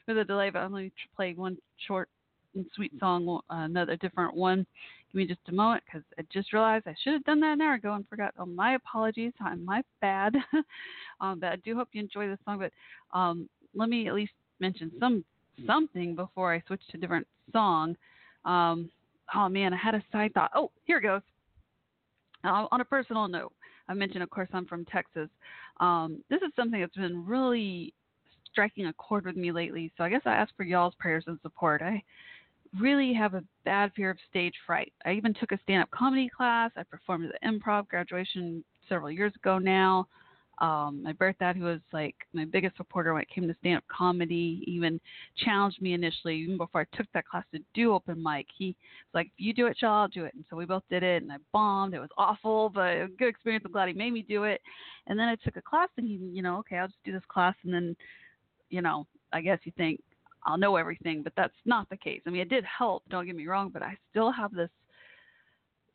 for the delay, but I'm going to play one short and sweet song, uh, another different one. Give me just a moment because I just realized I should have done that an hour ago and forgot. Oh, my apologies. I'm my bad. um, but I do hope you enjoy this song. But um, let me at least mention some something before I switch to a different song. Um, oh man, I had a side thought. Oh, here it goes. Uh, on a personal note, I mentioned, of course, I'm from Texas. Um, this is something that's been really striking a chord with me lately. So I guess I ask for y'all's prayers and support. I really have a bad fear of stage fright. I even took a stand up comedy class. I performed at the improv graduation several years ago now. Um, my birth dad, who was like my biggest supporter when it came to stand up comedy, even challenged me initially, even before I took that class to do open mic. He was like, if you do it, Shell, I'll do it. And so we both did it, and I bombed. It was awful, but a good experience. I'm glad he made me do it. And then I took a class, and he, you know, okay, I'll just do this class. And then, you know, I guess you think, I'll know everything, but that's not the case. I mean, it did help, don't get me wrong, but I still have this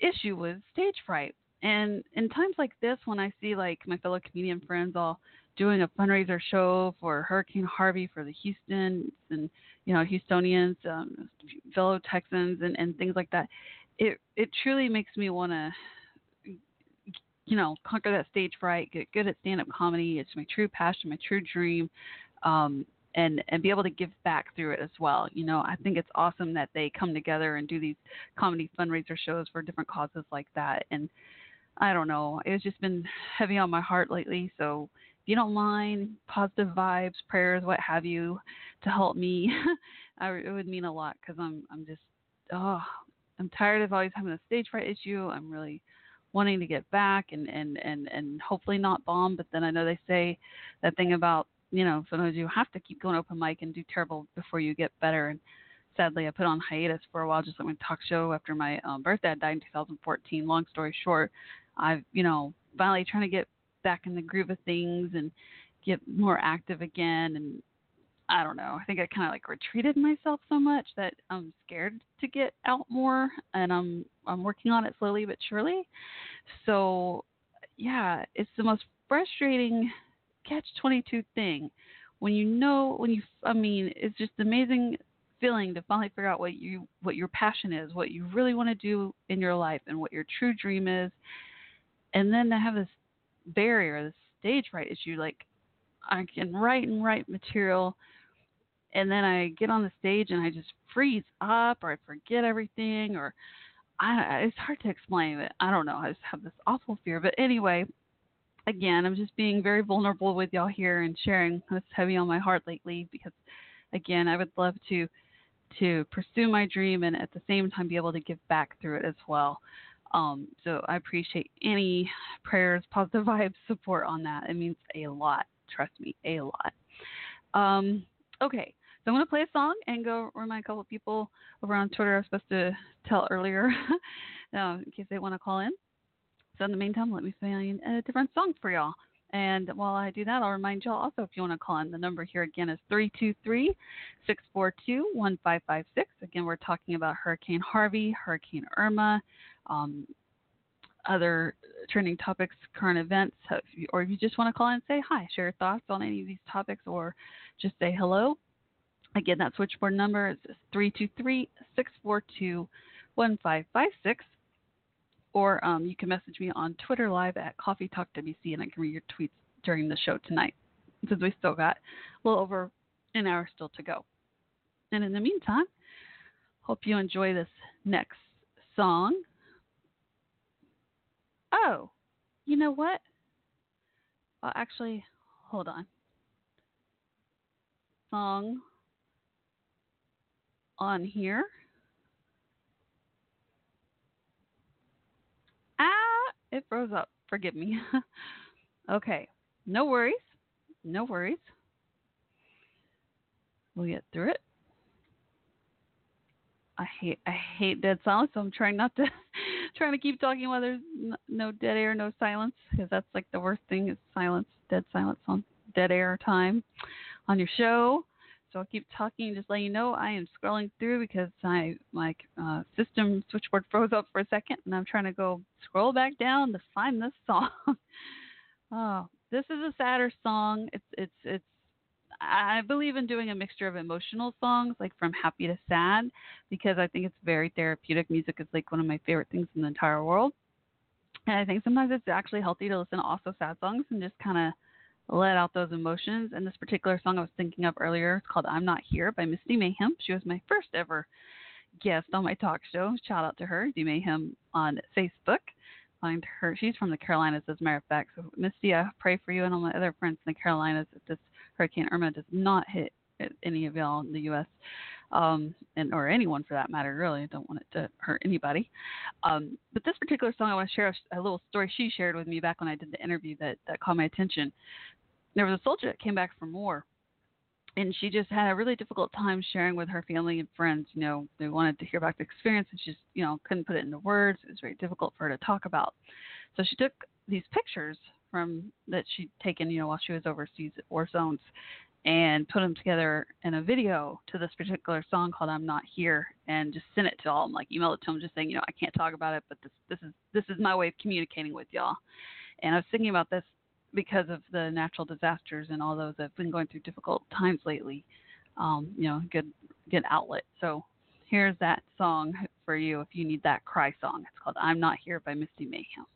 issue with stage fright. And in times like this, when I see like my fellow comedian friends all doing a fundraiser show for Hurricane Harvey for the Houston and you know Houstonians, um, fellow Texans, and, and things like that, it it truly makes me want to you know conquer that stage fright, get good at stand up comedy. It's my true passion, my true dream. Um, and and be able to give back through it as well. You know, I think it's awesome that they come together and do these comedy fundraiser shows for different causes like that. And I don't know, it's just been heavy on my heart lately. So if you don't mind, positive vibes, prayers, what have you, to help me, I, it would mean a lot because I'm I'm just oh I'm tired of always having a stage fright issue. I'm really wanting to get back and and and and hopefully not bomb. But then I know they say that thing about you know, sometimes you have to keep going open mic and do terrible before you get better. And sadly, I put on hiatus for a while, just like my talk show after my um, birthday died in 2014. Long story short, I've, you know, finally trying to get back in the groove of things and get more active again. And I don't know, I think I kind of like retreated myself so much that I'm scared to get out more, and I'm I'm working on it slowly but surely. So, yeah, it's the most frustrating catch 22 thing when you know when you i mean it's just amazing feeling to finally figure out what you what your passion is what you really want to do in your life and what your true dream is. And then to have this barrier this stage fright issue like i can write and write material and then i get on the stage and i just freeze up or i forget everything or I, it's hard to explain but i don't know i just have this awful fear. But anyway again, I'm just being very vulnerable with y'all here and sharing what's heavy on my heart lately because, again, I would love to to pursue my dream and at the same time be able to give back through it as well. Um, so I appreciate any prayers, positive vibes, support on that. It means a lot. Trust me, a lot. Um, okay, so I'm going to play a song and go remind a couple of people over on Twitter I was supposed to tell earlier uh, in case they want to call in. So in the meantime, let me find a different song for y'all. And while I do that, I'll remind y'all also if you want to call in, the number here again is 323 642 1556. Again, we're talking about Hurricane Harvey, Hurricane Irma, um, other trending topics, current events, or if you just want to call in and say hi, share your thoughts on any of these topics, or just say hello. Again, that switchboard number is 323 642 1556 or um, you can message me on Twitter Live at Coffee Talk WC, and I can read your tweets during the show tonight, since we still got a little over an hour still to go. And in the meantime, hope you enjoy this next song. Oh, you know what? Well, actually, hold on. Song on here. Ah, it froze up. Forgive me. okay, no worries. No worries. We'll get through it. I hate I hate dead silence, so I'm trying not to trying to keep talking while there's no dead air, no silence, because that's like the worst thing is silence, dead silence on dead air time on your show. So I'll keep talking, and just let you know I am scrolling through because I my uh, system switchboard froze up for a second, and I'm trying to go scroll back down to find this song. oh, this is a sadder song. It's it's it's I believe in doing a mixture of emotional songs, like from happy to sad, because I think it's very therapeutic. Music is like one of my favorite things in the entire world. And I think sometimes it's actually healthy to listen to also sad songs and just kind of let out those emotions. And this particular song I was thinking of earlier is called I'm Not Here by Misty Mayhem. She was my first ever guest on my talk show. Shout out to her, D Mayhem on Facebook. Find her. She's from the Carolinas, as a matter of fact. So, Misty, I pray for you and all my other friends in the Carolinas that this Hurricane Irma does not hit any of y'all in the U.S. Um, and or anyone for that matter. Really, I don't want it to hurt anybody. Um, but this particular song, I want to share a, a, little story she shared with me back when I did the interview that that caught my attention. There was a soldier that came back from war, and she just had a really difficult time sharing with her family and friends. You know, they wanted to hear about the experience, and she just you know couldn't put it into words. It was very difficult for her to talk about. So she took these pictures from that she'd taken, you know, while she was overseas at war zones, and put them together in a video to this particular song called "I'm Not Here," and just sent it to all. them, like email it to them, just saying, you know, I can't talk about it, but this this is this is my way of communicating with y'all. And I was thinking about this because of the natural disasters and all those that have been going through difficult times lately. Um, you know, good good outlet. So here's that song for you if you need that cry song. It's called "I'm Not Here" by Misty Mayhem.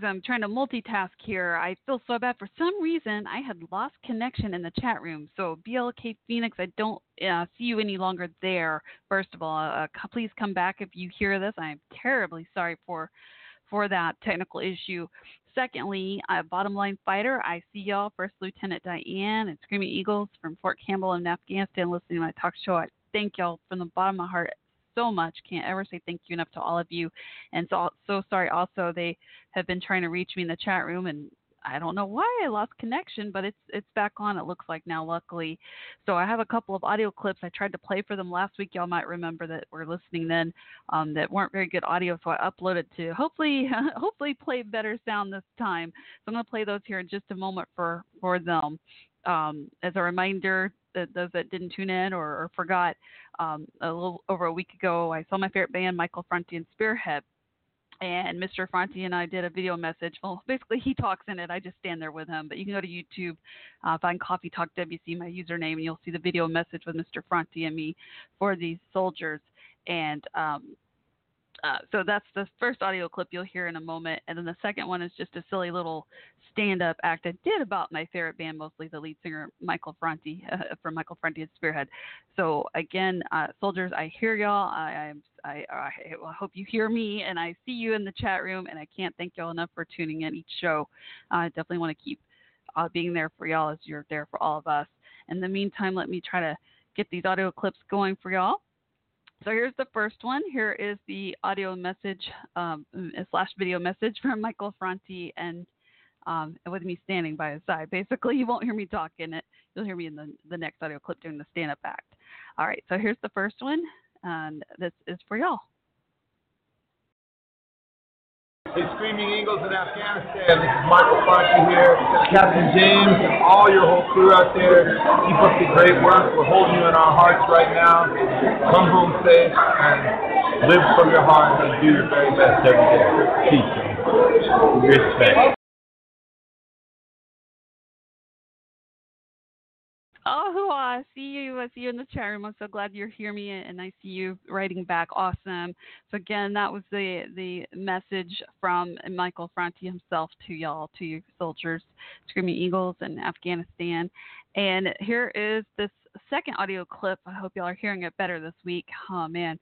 Things. I'm trying to multitask here. I feel so bad. For some reason, I had lost connection in the chat room. So, BLK Phoenix, I don't uh, see you any longer there. First of all, uh, please come back if you hear this. I'm terribly sorry for for that technical issue. Secondly, uh, Bottom Line Fighter, I see y'all. First Lieutenant Diane and Screaming Eagles from Fort Campbell in Afghanistan listening to my talk show. I thank y'all from the bottom of my heart so much. Can't ever say thank you enough to all of you. And so so sorry also they have been trying to reach me in the chat room and I don't know why I lost connection, but it's it's back on. It looks like now, luckily. So I have a couple of audio clips. I tried to play for them last week. Y'all might remember that were listening then um, that weren't very good audio. So I uploaded to hopefully hopefully play better sound this time. So I'm gonna play those here in just a moment for for them. Um, as a reminder, that those that didn't tune in or, or forgot, um, a little over a week ago, I saw my favorite band, Michael Franti and Spearhead. And Mr. Franti and I did a video message. Well, basically, he talks in it. I just stand there with him. But you can go to YouTube, uh, find Coffee Talk WC, my username, and you'll see the video message with Mr. Franti and me for these soldiers. And um, uh, so that's the first audio clip you'll hear in a moment, and then the second one is just a silly little stand-up act I did about my favorite band, mostly the lead singer Michael Franti uh, from Michael Franti and Spearhead. So again, uh, soldiers, I hear y'all. I, I, I, I, hope you hear me, and I see you in the chat room, and I can't thank y'all enough for tuning in each show. I definitely want to keep uh, being there for y'all as you're there for all of us. In the meantime, let me try to get these audio clips going for y'all. So here's the first one. Here is the audio message um, slash video message from Michael Franti and um, with me standing by his side. Basically, you won't hear me talk in it. You'll hear me in the, the next audio clip during the stand up act. All right, so here's the first one, and this is for y'all. Hey, Screaming Eagles in Afghanistan. This is Michael Franti here. Captain James and all your whole crew out there. Keep up the great work. We're holding you in our hearts right now. Come home safe and live from your heart and do your very best every day. Peace. Respect. Oh, I see you. I see you in the chat room. I'm so glad you hear me, and I see you writing back. Awesome. So again, that was the the message from Michael Franti himself to y'all, to you soldiers, Screaming Eagles in Afghanistan. And here is this second audio clip. I hope y'all are hearing it better this week. Oh man.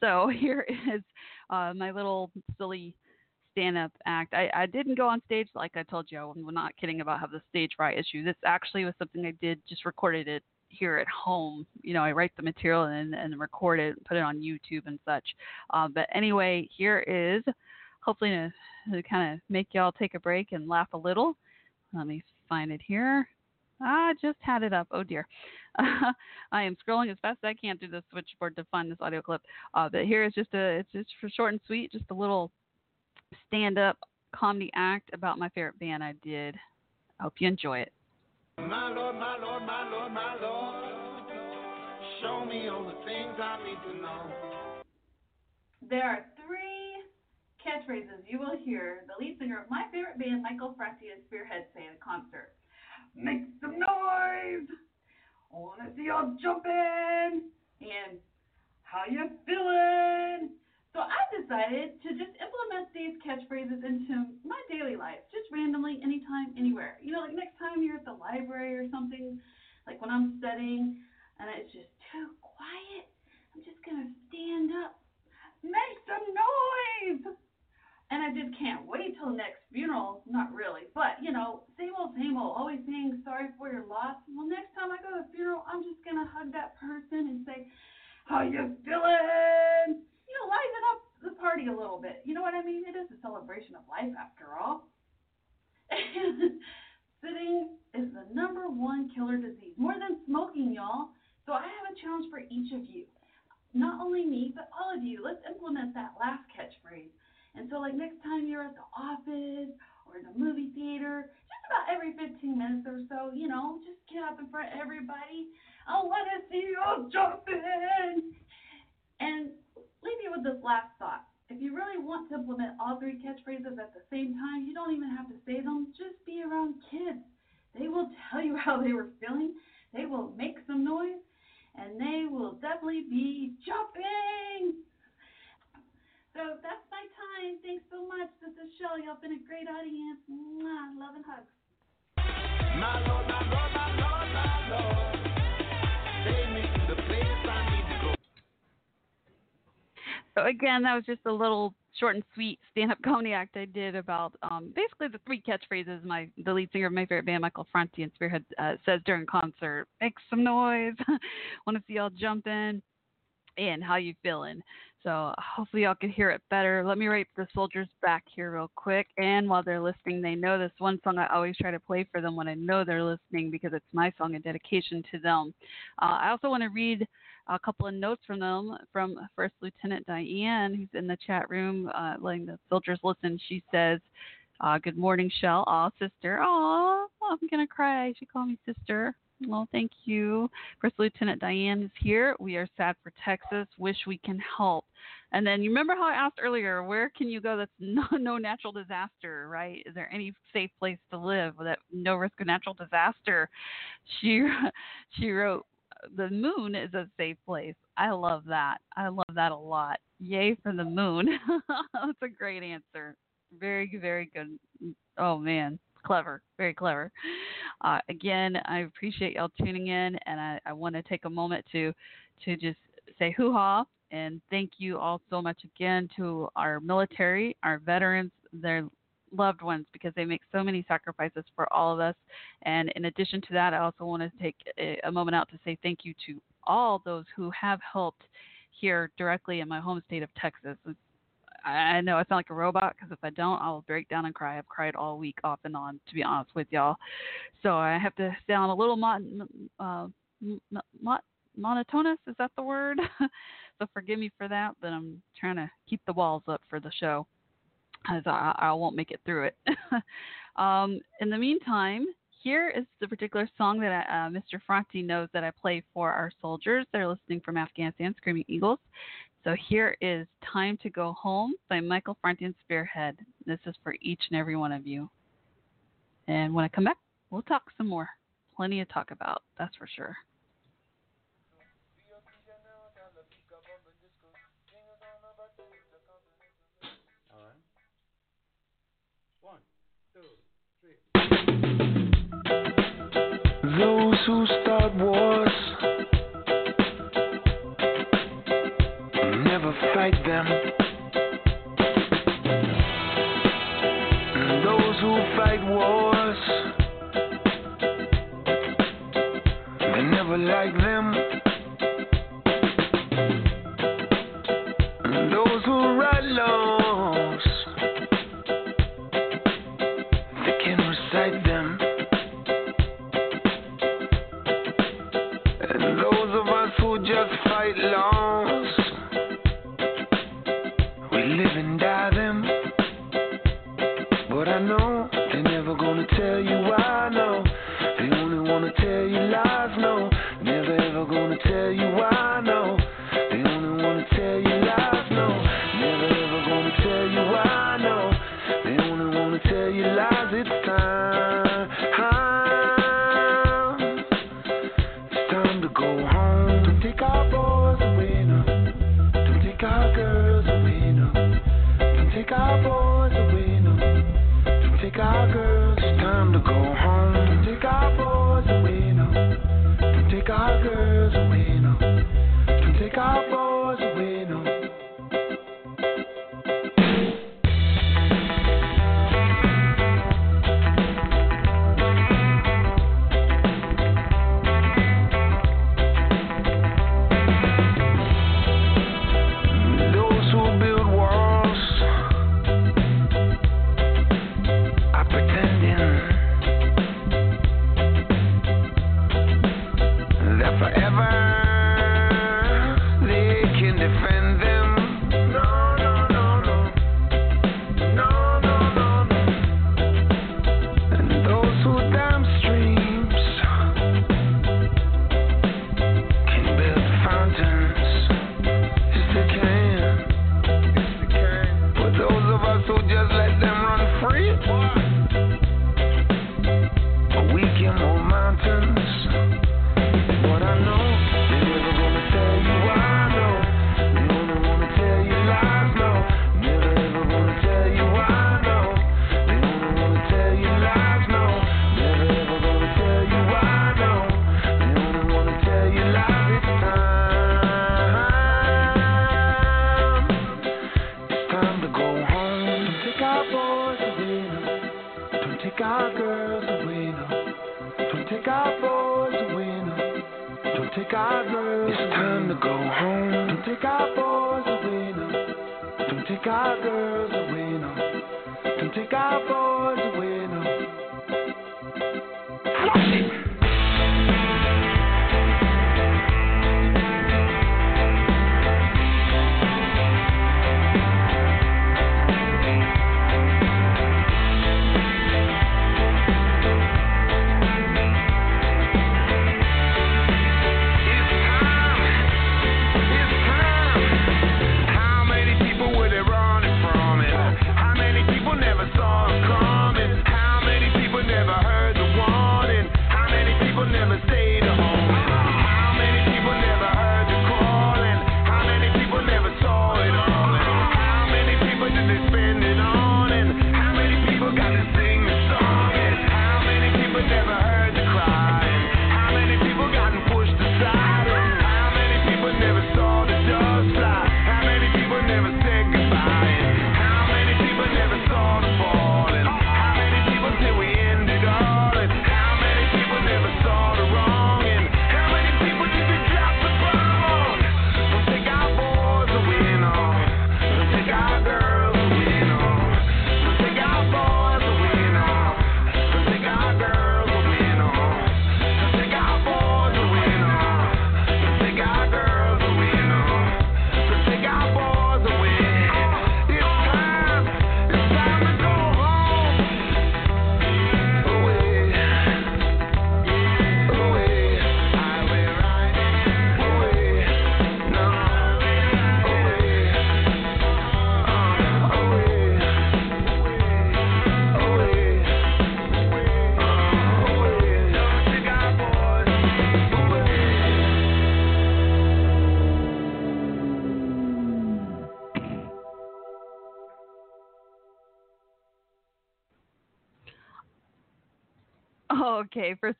So here is uh, my little silly stand-up act. I, I didn't go on stage like I told you. I'm not kidding about have the stage fright issue. This actually was something I did. Just recorded it here at home. You know, I write the material and, and record it, put it on YouTube and such. Uh, but anyway, here is hopefully to, to kind of make y'all take a break and laugh a little. Let me find it here. I just had it up. Oh dear. I am scrolling as fast as I can through the switchboard to find this audio clip. Uh, but here is just a, it's just for short and sweet, just a little stand up comedy act about my favorite band I did. I hope you enjoy it. My Lord, my Lord, my Lord, my Lord, show me all the things I need to know. There are three catchphrases you will hear the lead singer of my favorite band, Michael Franti and Spearhead, say in a concert. Make some noise! I wanna see y'all jumping! And how you feeling? So I decided to just implement these catchphrases into my daily life, just randomly, anytime, anywhere. You know, like next time you're at the library or something, like when I'm studying and it's just too quiet, I'm just going to stand up, make some noise. And I just can't wait till next funeral. Not really, but you know, same old, same old. Always saying sorry for your loss. Well, next time I go to a funeral, I'm just gonna hug that person and say, "How you feeling?" You know, liven up the party a little bit. You know what I mean? It is a celebration of life after all. Sitting is the number one killer disease, more than smoking, y'all. So I have a challenge for each of you. Not only me, but all of you. Let's implement that last catchphrase. And so, like next time you're at the office or in a movie theater, just about every 15 minutes or so, you know, just get up in front of everybody. I want to see you all jumping. And leave you with this last thought. If you really want to implement all three catchphrases at the same time, you don't even have to say them. Just be around kids. They will tell you how they were feeling. They will make some noise, and they will definitely be jumping. So that's my time. Thanks so much. This is Shell. Y'all been a great audience. Mwah. Love and hugs. My Lord, my Lord, my Lord, my Lord. Take me to the place So again, that was just a little short and sweet stand-up comedy act I did about um, basically the three catchphrases my the lead singer of my favorite band, Michael Franti and Spearhead, uh, says during concert. Make some noise. Want to see y'all jump in. And how you feeling? So hopefully y'all can hear it better. Let me write the soldiers back here real quick. And while they're listening, they know this one song I always try to play for them when I know they're listening because it's my song in dedication to them. Uh, I also want to read a couple of notes from them from First Lieutenant Diane, who's in the chat room, uh, letting the soldiers listen. She says, uh, "Good morning, Shell. Aw, sister. Aw, I'm gonna cry. She called me sister. Well, thank you. First Lieutenant Diane is here. We are sad for Texas. Wish we can help. And then you remember how I asked earlier, where can you go that's no, no natural disaster, right? Is there any safe place to live that no risk of natural disaster? She she wrote, the moon is a safe place. I love that. I love that a lot. Yay for the moon. That's a great answer. Very very good. Oh man, clever, very clever. Uh, again, I appreciate y'all tuning in, and I, I want to take a moment to to just say hoo ha and thank you all so much again to our military, our veterans, their loved ones because they make so many sacrifices for all of us. And in addition to that, I also want to take a, moment out to say thank you to all those who have helped here directly in my home state of Texas. I know I sound like a robot because if I don't, I'll break down and cry. I've cried all week off and on, to be honest with y'all. So I have to sound a little mon- uh, mon- monotonous. Is that the word? so forgive me for that, but I'm trying to keep the walls up for the show, as I, I won't make it through it. um, in the meantime, here is the particular song that I, uh, Mr. Franti knows that I play for our soldiers. They're listening from Afghanistan, Screaming Eagles. So here is Time to Go Home by Michael Franti and Spearhead. This is for each and every one of you. And when I come back, we'll talk some more. Plenty to talk about, that's for sure. Those who start wars never fight them. Those who fight wars, they never like them.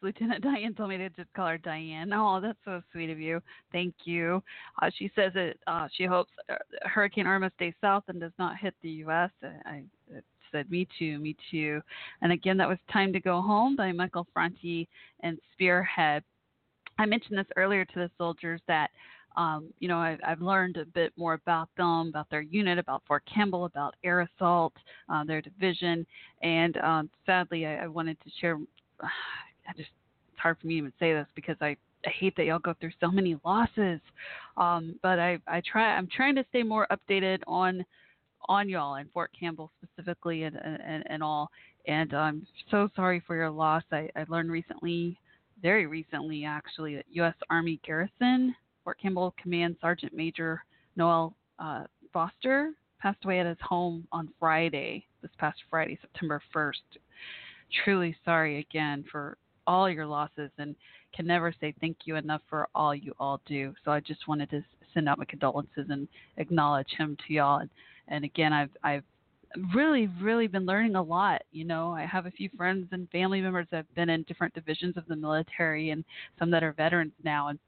Lieutenant Diane told me to just call her Diane. Oh, that's so sweet of you. Thank you. Uh, she says that uh, she hopes uh, Hurricane Irma stays south and does not hit the U.S. I, I said, me too, me too. And again, that was Time to Go Home by Michael Franti and Spearhead. I mentioned this earlier to the soldiers that um, you know, I, I've learned a bit more about them, about their unit, about Fort Campbell, about air assault, uh, their division, and um, sadly, I, I wanted to share. I just it's hard for me to even say this because I, I hate that y'all go through so many losses, um, but I I try I'm trying to stay more updated on on y'all and Fort Campbell specifically and and, and all. And I'm so sorry for your loss. I, I learned recently, very recently actually, that U.S. Army Garrison Fort Campbell Command Sergeant Major Noel uh, Foster passed away at his home on Friday, this past Friday, September 1st. Truly sorry again for all your losses and can never say thank you enough for all you all do. So I just wanted to send out my condolences and acknowledge him to y'all. And, and again, I've, I've really, really been learning a lot. You know, I have a few friends and family members that have been in different divisions of the military and some that are veterans now. And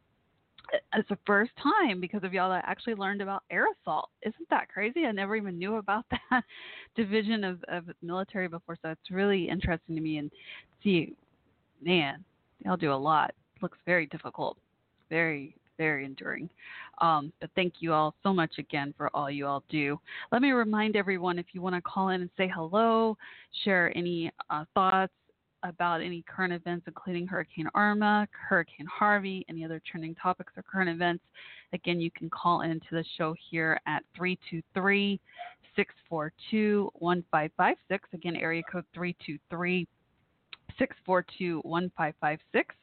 uh, it's the first time because of y'all that I actually learned about air assault. Isn't that crazy? I never even knew about that division of, of military before, so it's really interesting to me and see, man, y'all do a lot. looks very difficult, very very enduring. Um, but thank you all so much again for all you all do. Let me remind everyone if you want to call in and say hello, share any uh, thoughts, about any current events, including Hurricane Irma, Hurricane Harvey, any other trending topics or current events, again, you can call into the show here at 323 642 1556. Again, area code 323 642 1556.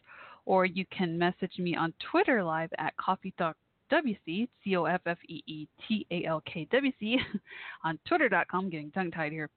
Or you can message me on Twitter live at Coffee Talk WC, C O F F E E T A L K W C, on twitter.com. Getting tongue tied here.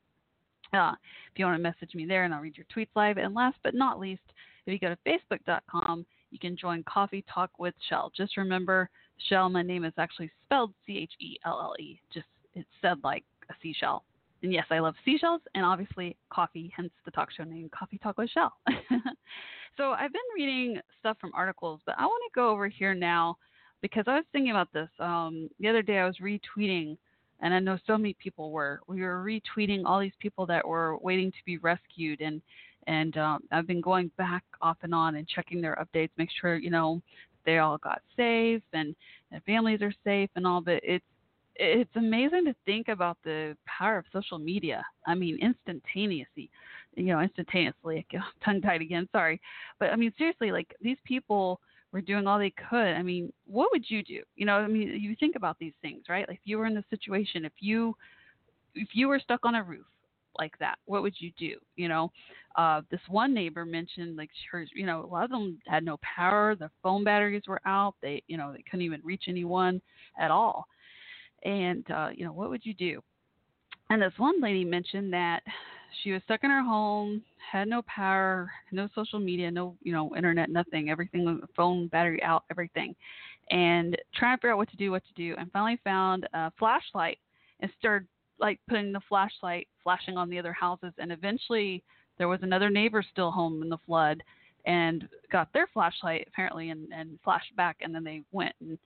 Uh, if you want to message me there, and I'll read your tweets live. And last but not least, if you go to facebook.com, you can join Coffee Talk with Shell. Just remember, Shell, my name is actually spelled C H E L L E. Just it's said like a seashell. And yes, I love seashells and obviously coffee, hence the talk show name, Coffee Talk with Shell. so I've been reading stuff from articles, but I want to go over here now because I was thinking about this. Um, the other day I was retweeting and I know so many people were. We were retweeting all these people that were waiting to be rescued, and and um, I've been going back off and on and checking their updates, make sure you know they all got safe and their families are safe and all. But it's it's amazing to think about the power of social media. I mean, instantaneously, you know, instantaneously. Tongue tied again. Sorry, but I mean, seriously, like these people were doing all they could. I mean, what would you do? You know, I mean, you think about these things, right? Like if you were in this situation, if you if you were stuck on a roof like that, what would you do? You know, uh, this one neighbor mentioned like her, you know, a lot of them had no power, their phone batteries were out, they, you know, they couldn't even reach anyone at all. And uh, you know, what would you do? And this one lady mentioned that she was stuck in her home, had no power, no social media, no you know internet, nothing, everything, phone battery out, everything, and trying to figure out what to do, what to do, and finally found a flashlight and started like putting the flashlight flashing on the other houses, and eventually there was another neighbor still home in the flood and got their flashlight apparently and and flashed back, and then they went and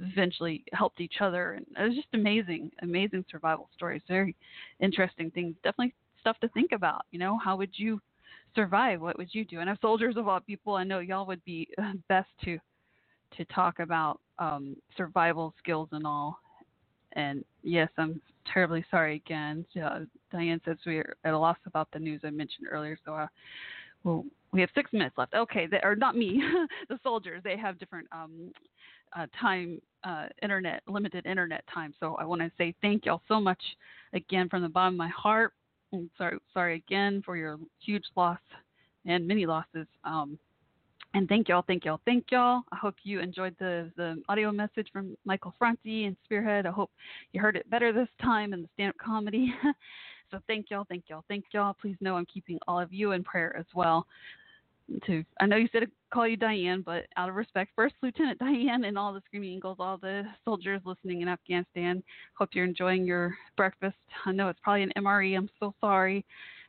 eventually helped each other and it was just amazing amazing survival stories very interesting things definitely stuff to think about. You know, how would you survive? What would you do? And as soldiers of all people, I know y'all would be best to to talk about um, survival skills and all. And yes, I'm terribly sorry again. Uh, Diane says we're at a loss about the news I mentioned earlier, so uh, well, we have six minutes left. Okay, they, or not me, the soldiers. They have different um, uh, time, uh, internet, limited internet time. So I want to say thank y'all so much again from the bottom of my heart and sorry, sorry again for your huge loss and many losses. Um, and thank y'all, thank y'all, thank y'all. I hope you enjoyed the, the audio message from Michael Franti and Spearhead. I hope you heard it better this time in the stand up comedy. so thank y'all, thank y'all, thank y'all. Please know I'm keeping all of you in prayer as well to I know you said to call you Diane, but out of respect, First Lieutenant Diane and all the Screaming Eagles, all the soldiers listening in Afghanistan. Hope you're enjoying your breakfast. I know it's probably an MRE. I'm so sorry.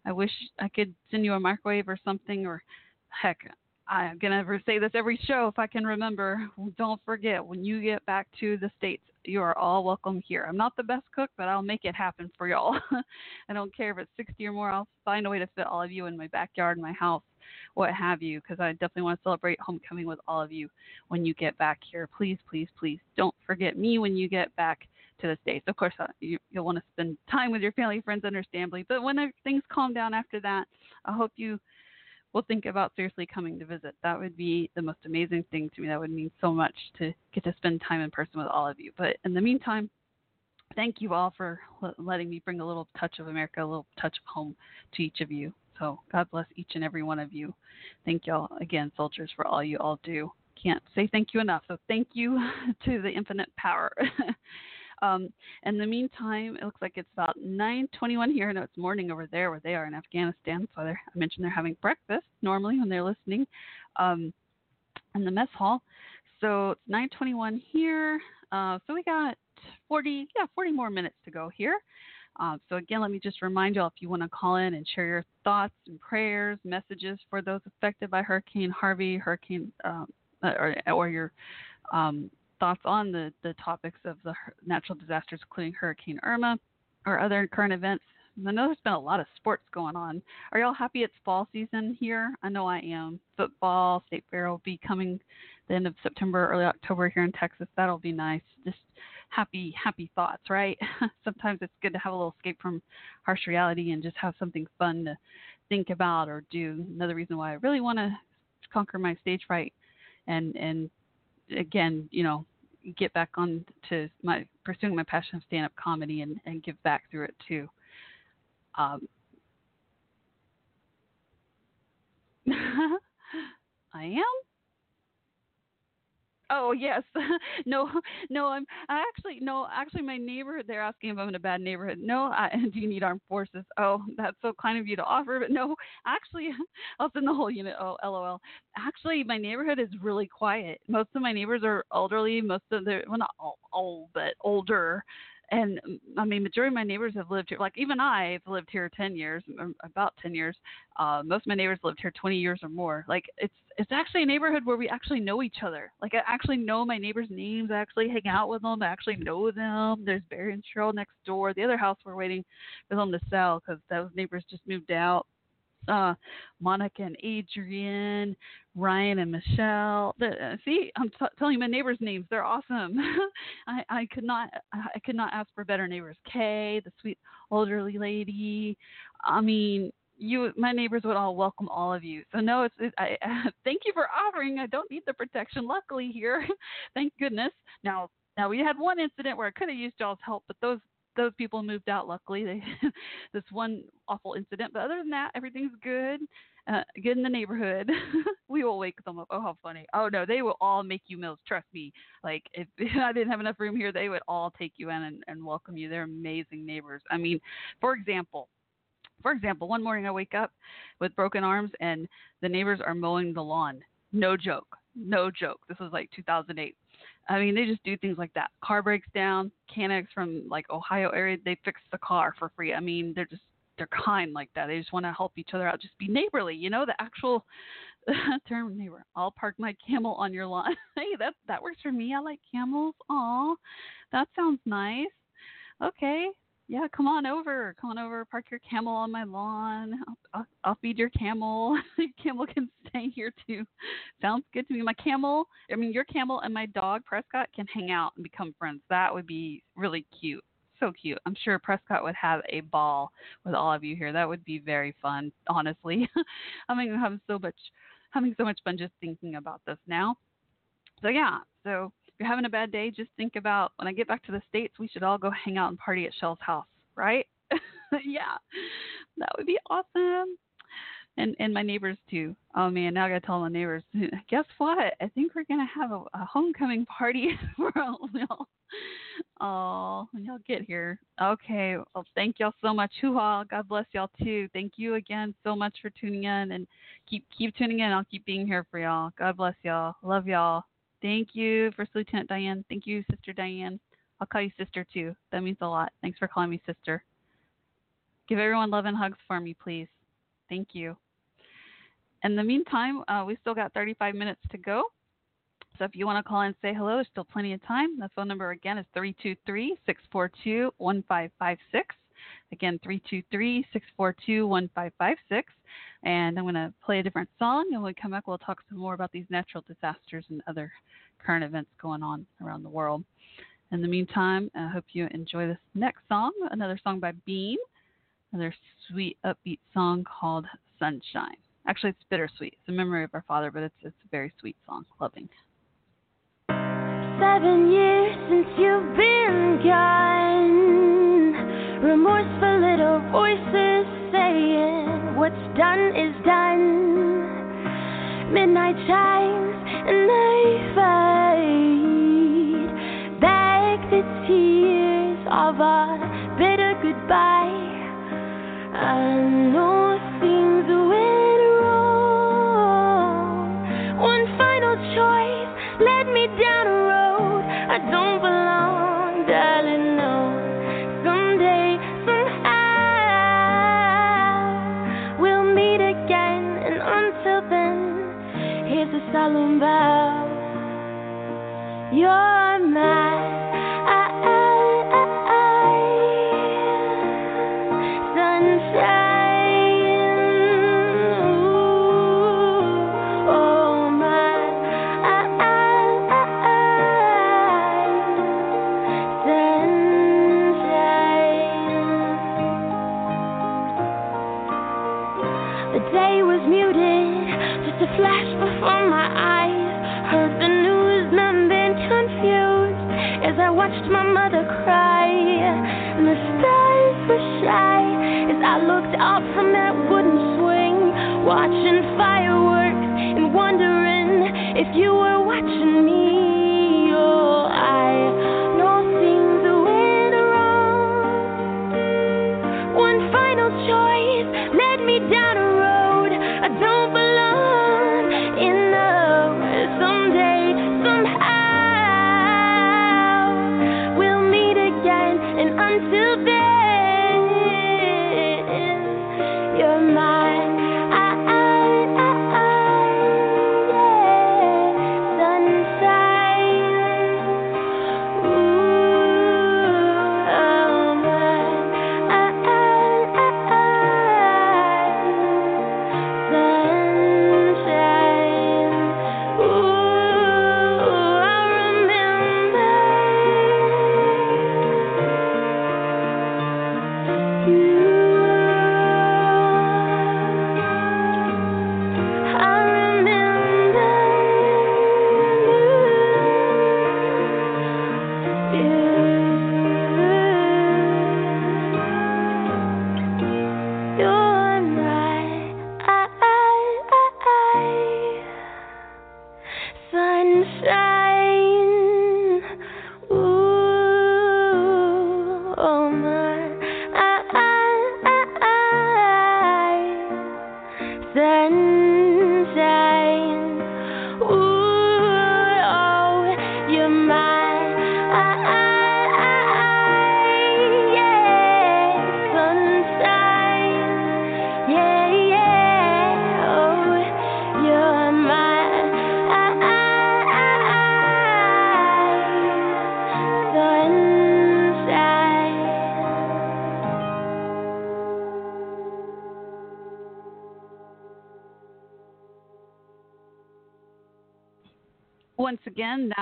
I wish I could send you a microwave or something, or heck, I'm gonna say this every show if I can remember. Don't forget when you get back to the states, you are all welcome here. I'm not the best cook, but I'll make it happen for y'all. I don't care if it's 60 or more. I'll find a way to fit all of you in my backyard, my house, what have you, because I definitely want to celebrate homecoming with all of you when you get back here. Please, please, please don't forget me when you get back to the States. Of course, uh, you, will want to spend time with your family, friends, understandably. But when things calm down after that, I hope you will think about seriously coming to visit. That would be the most amazing thing to me. That would mean so much to get to spend time in person with all of you. But in the meantime, thank you all for letting me bring a little touch of America, a little touch of home to each of you. So God bless each and every one of you. Thank y'all again, soldiers, for all you all do. Can't say thank you enough. So thank you to the infinite power. um, in the meantime, it looks like it's about 9:21 here. I know it's morning over there where they are in Afghanistan. So I mentioned they're having breakfast normally when they're listening um, in the mess hall. So it's 9:21 here. Uh, so we got 40, yeah, 40 more minutes to go here. Um, so again, let me just remind you all if you want to call in and share your thoughts and prayers, messages for those affected by Hurricane Harvey, Hurricane, um, or, or your um, thoughts on the, the topics of the natural disasters, including Hurricane Irma or other current events. I know there's been a lot of sports going on. Are y'all happy it's fall season here? I know I am. Football, State Fair will be coming the end of September, early October here in Texas. That'll be nice. Just happy, happy thoughts, right? Sometimes it's good to have a little escape from harsh reality and just have something fun to think about or do. Another reason why I really want to conquer my stage fright and and again, you know, get back on to my pursuing my passion of stand up comedy and, and give back through it too. Um, I am. Oh yes, no, no. I'm I actually no. Actually, my neighborhood. They're asking if I'm in a bad neighborhood. No. I, do you need armed forces? Oh, that's so kind of you to offer. But no, actually, I'll send the whole unit. Oh, lol. Actually, my neighborhood is really quiet. Most of my neighbors are elderly. Most of them, well, not all, all but older and mm, I mean, majority of my neighbors have lived here. Like even I've lived here ten years, about ten years. Uh, most of my neighbors lived here twenty years or more. Like it's it's actually a neighborhood where we actually know each other. Like I actually know my neighbors' names. I actually hang out with them. I actually know them. There's Barry and Cheryl next door. The other house we're waiting for them to sell because those neighbors just moved out. uh, Monica and Adrian, Ryan and Michelle. The, uh, see, I'm t- telling you my neighbors' names. They're awesome. I, I could not I could not ask for better neighbors. Kay, the sweet elderly lady. I mean, you my neighbors would all welcome all of you. So no, it's it, I thank you for offering. I don't need the protection. Luckily here, thank goodness. Now now we had one incident where I could have used y'all's help, but those those people moved out. Luckily, they this one awful incident. But other than that, everything's good. Uh, good in the neighborhood. we will wake them up. Oh, how funny! Oh no, they will all make you meals. Trust me. Like if, if I didn't have enough room here, they would all take you in and, and welcome you. They're amazing neighbors. I mean, for example, for example, one morning I wake up with broken arms and the neighbors are mowing the lawn. No joke. No joke. This was like 2008. I mean, they just do things like that. Car breaks down. Canex from like Ohio area, they fix the car for free. I mean, they're just they're kind like that. They just want to help each other out. Just be neighborly, you know, the actual term neighbor. I'll park my camel on your lawn. hey, that that works for me. I like camels. Aw, that sounds nice. Okay, yeah, come on over. Come on over. Park your camel on my lawn. I'll, I'll, feed your camel. your camel can stay here too. Sounds good to me. My camel, I mean, your camel and my dog, Prescott, can hang out and become friends. That would be really cute. So cute. I'm sure Prescott would have a ball with all of you here. That would be very fun, honestly. I'm having so much having so much fun just thinking about this now. So yeah, so you're having a bad day, just think about when I get back to the States, we should all go hang out and party at Shell's house, right? yeah, that would be awesome. And and my neighbors too. Oh man, now I gotta tell my neighbors. Guess what? I think we're gonna have a, a homecoming party for all y'all. Oh, when y'all get here. Okay. Well, thank y'all so much. Hoo-ha. God bless y'all too. Thank you again so much for tuning in and keep keep tuning in. I'll keep being here for y'all. God bless y'all. Love y'all. Thank you, First Lieutenant Diane. Thank you, Sister Diane. I'll call you sister too. That means a lot. Thanks for calling me sister. Give everyone love and hugs for me, please. Thank you. In the meantime, uh, we still got 35 minutes to go. So if you want to call and say hello, there's still plenty of time. The phone number again is 323 642 1556. Again, 323 642 1556. And I'm going to play a different song. And when we come back, we'll talk some more about these natural disasters and other current events going on around the world. In the meantime, I hope you enjoy this next song, another song by Bean, another sweet, upbeat song called Sunshine. Actually, it's bittersweet. It's a memory of our father, but it's, it's a very sweet song, loving. Seven years since you've been gone. Remorseful little voices saying, What's done is done. Midnight chimes and I fade back the tears of a bitter goodbye. I know solemn. You're my watched my mother cry. And the stars were shy as I looked out from that wooden swing, watching fireworks and wondering if you were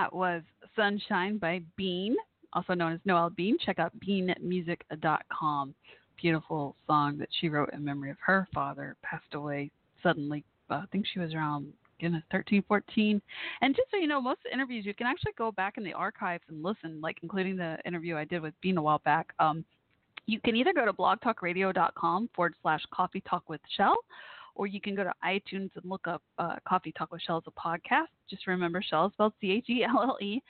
that was Sunshine by Bean, also known as Noel Bean. Check out beanmusic.com. Beautiful song that she wrote in memory of her father, passed away suddenly. Uh, I think she was around goodness, 13, 14. And just so you know, most interviews you can actually go back in the archives and listen, like including the interview I did with Bean a while back. Um, you can either go to blogtalkradio.com forward slash coffee talk with Shell, or you can go to iTunes and look up uh, Coffee Talk with Shell as a podcast. Just remember Shell spelled C H E L L E,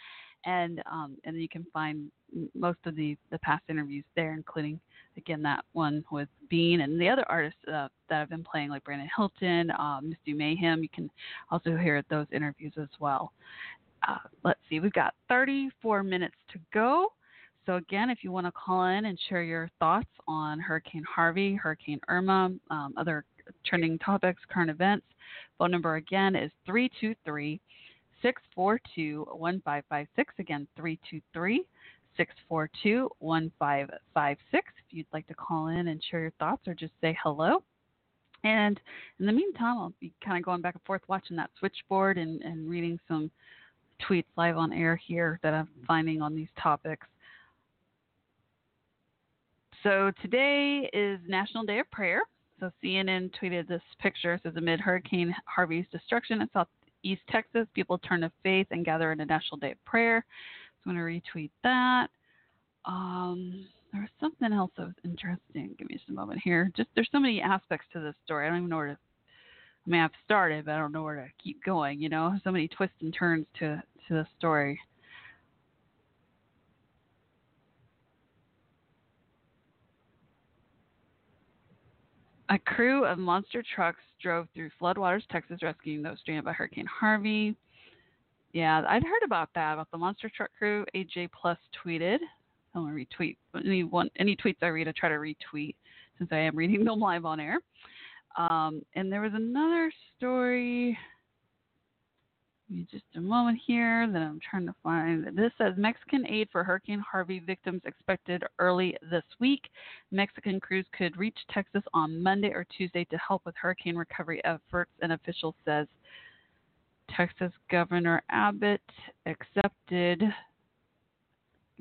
and um, and you can find most of the the past interviews there, including again that one with Bean and the other artists uh, that have been playing, like Brandon Hilton, uh, Misty Mayhem. You can also hear those interviews as well. Uh, let's see, we've got 34 minutes to go. So, again, if you want to call in and share your thoughts on Hurricane Harvey, Hurricane Irma, um, other trending topics, current events, phone number again is 323 642 1556. Again, 323 642 1556 if you'd like to call in and share your thoughts or just say hello. And in the meantime, I'll be kind of going back and forth watching that switchboard and, and reading some tweets live on air here that I'm finding on these topics. So today is National Day of Prayer. So CNN tweeted this picture. It says amid Hurricane Harvey's destruction in southeast Texas, people turn to faith and gather in a National Day of Prayer. So I'm going to retweet that. Um, there was something else that was interesting. Give me just a moment here. Just there's so many aspects to this story. I don't even know where to. I mean, I've started, but I don't know where to keep going. You know, so many twists and turns to to the story. A crew of monster trucks drove through floodwaters, Texas, rescuing those stranded by Hurricane Harvey. Yeah, I'd heard about that about the monster truck crew. AJ Plus tweeted. I'm gonna retweet any one any tweets I read. I try to retweet since I am reading them live on air. Um, and there was another story. Just a moment here that I'm trying to find. This says Mexican aid for Hurricane Harvey victims expected early this week. Mexican crews could reach Texas on Monday or Tuesday to help with hurricane recovery efforts, an official says. Texas Governor Abbott accepted.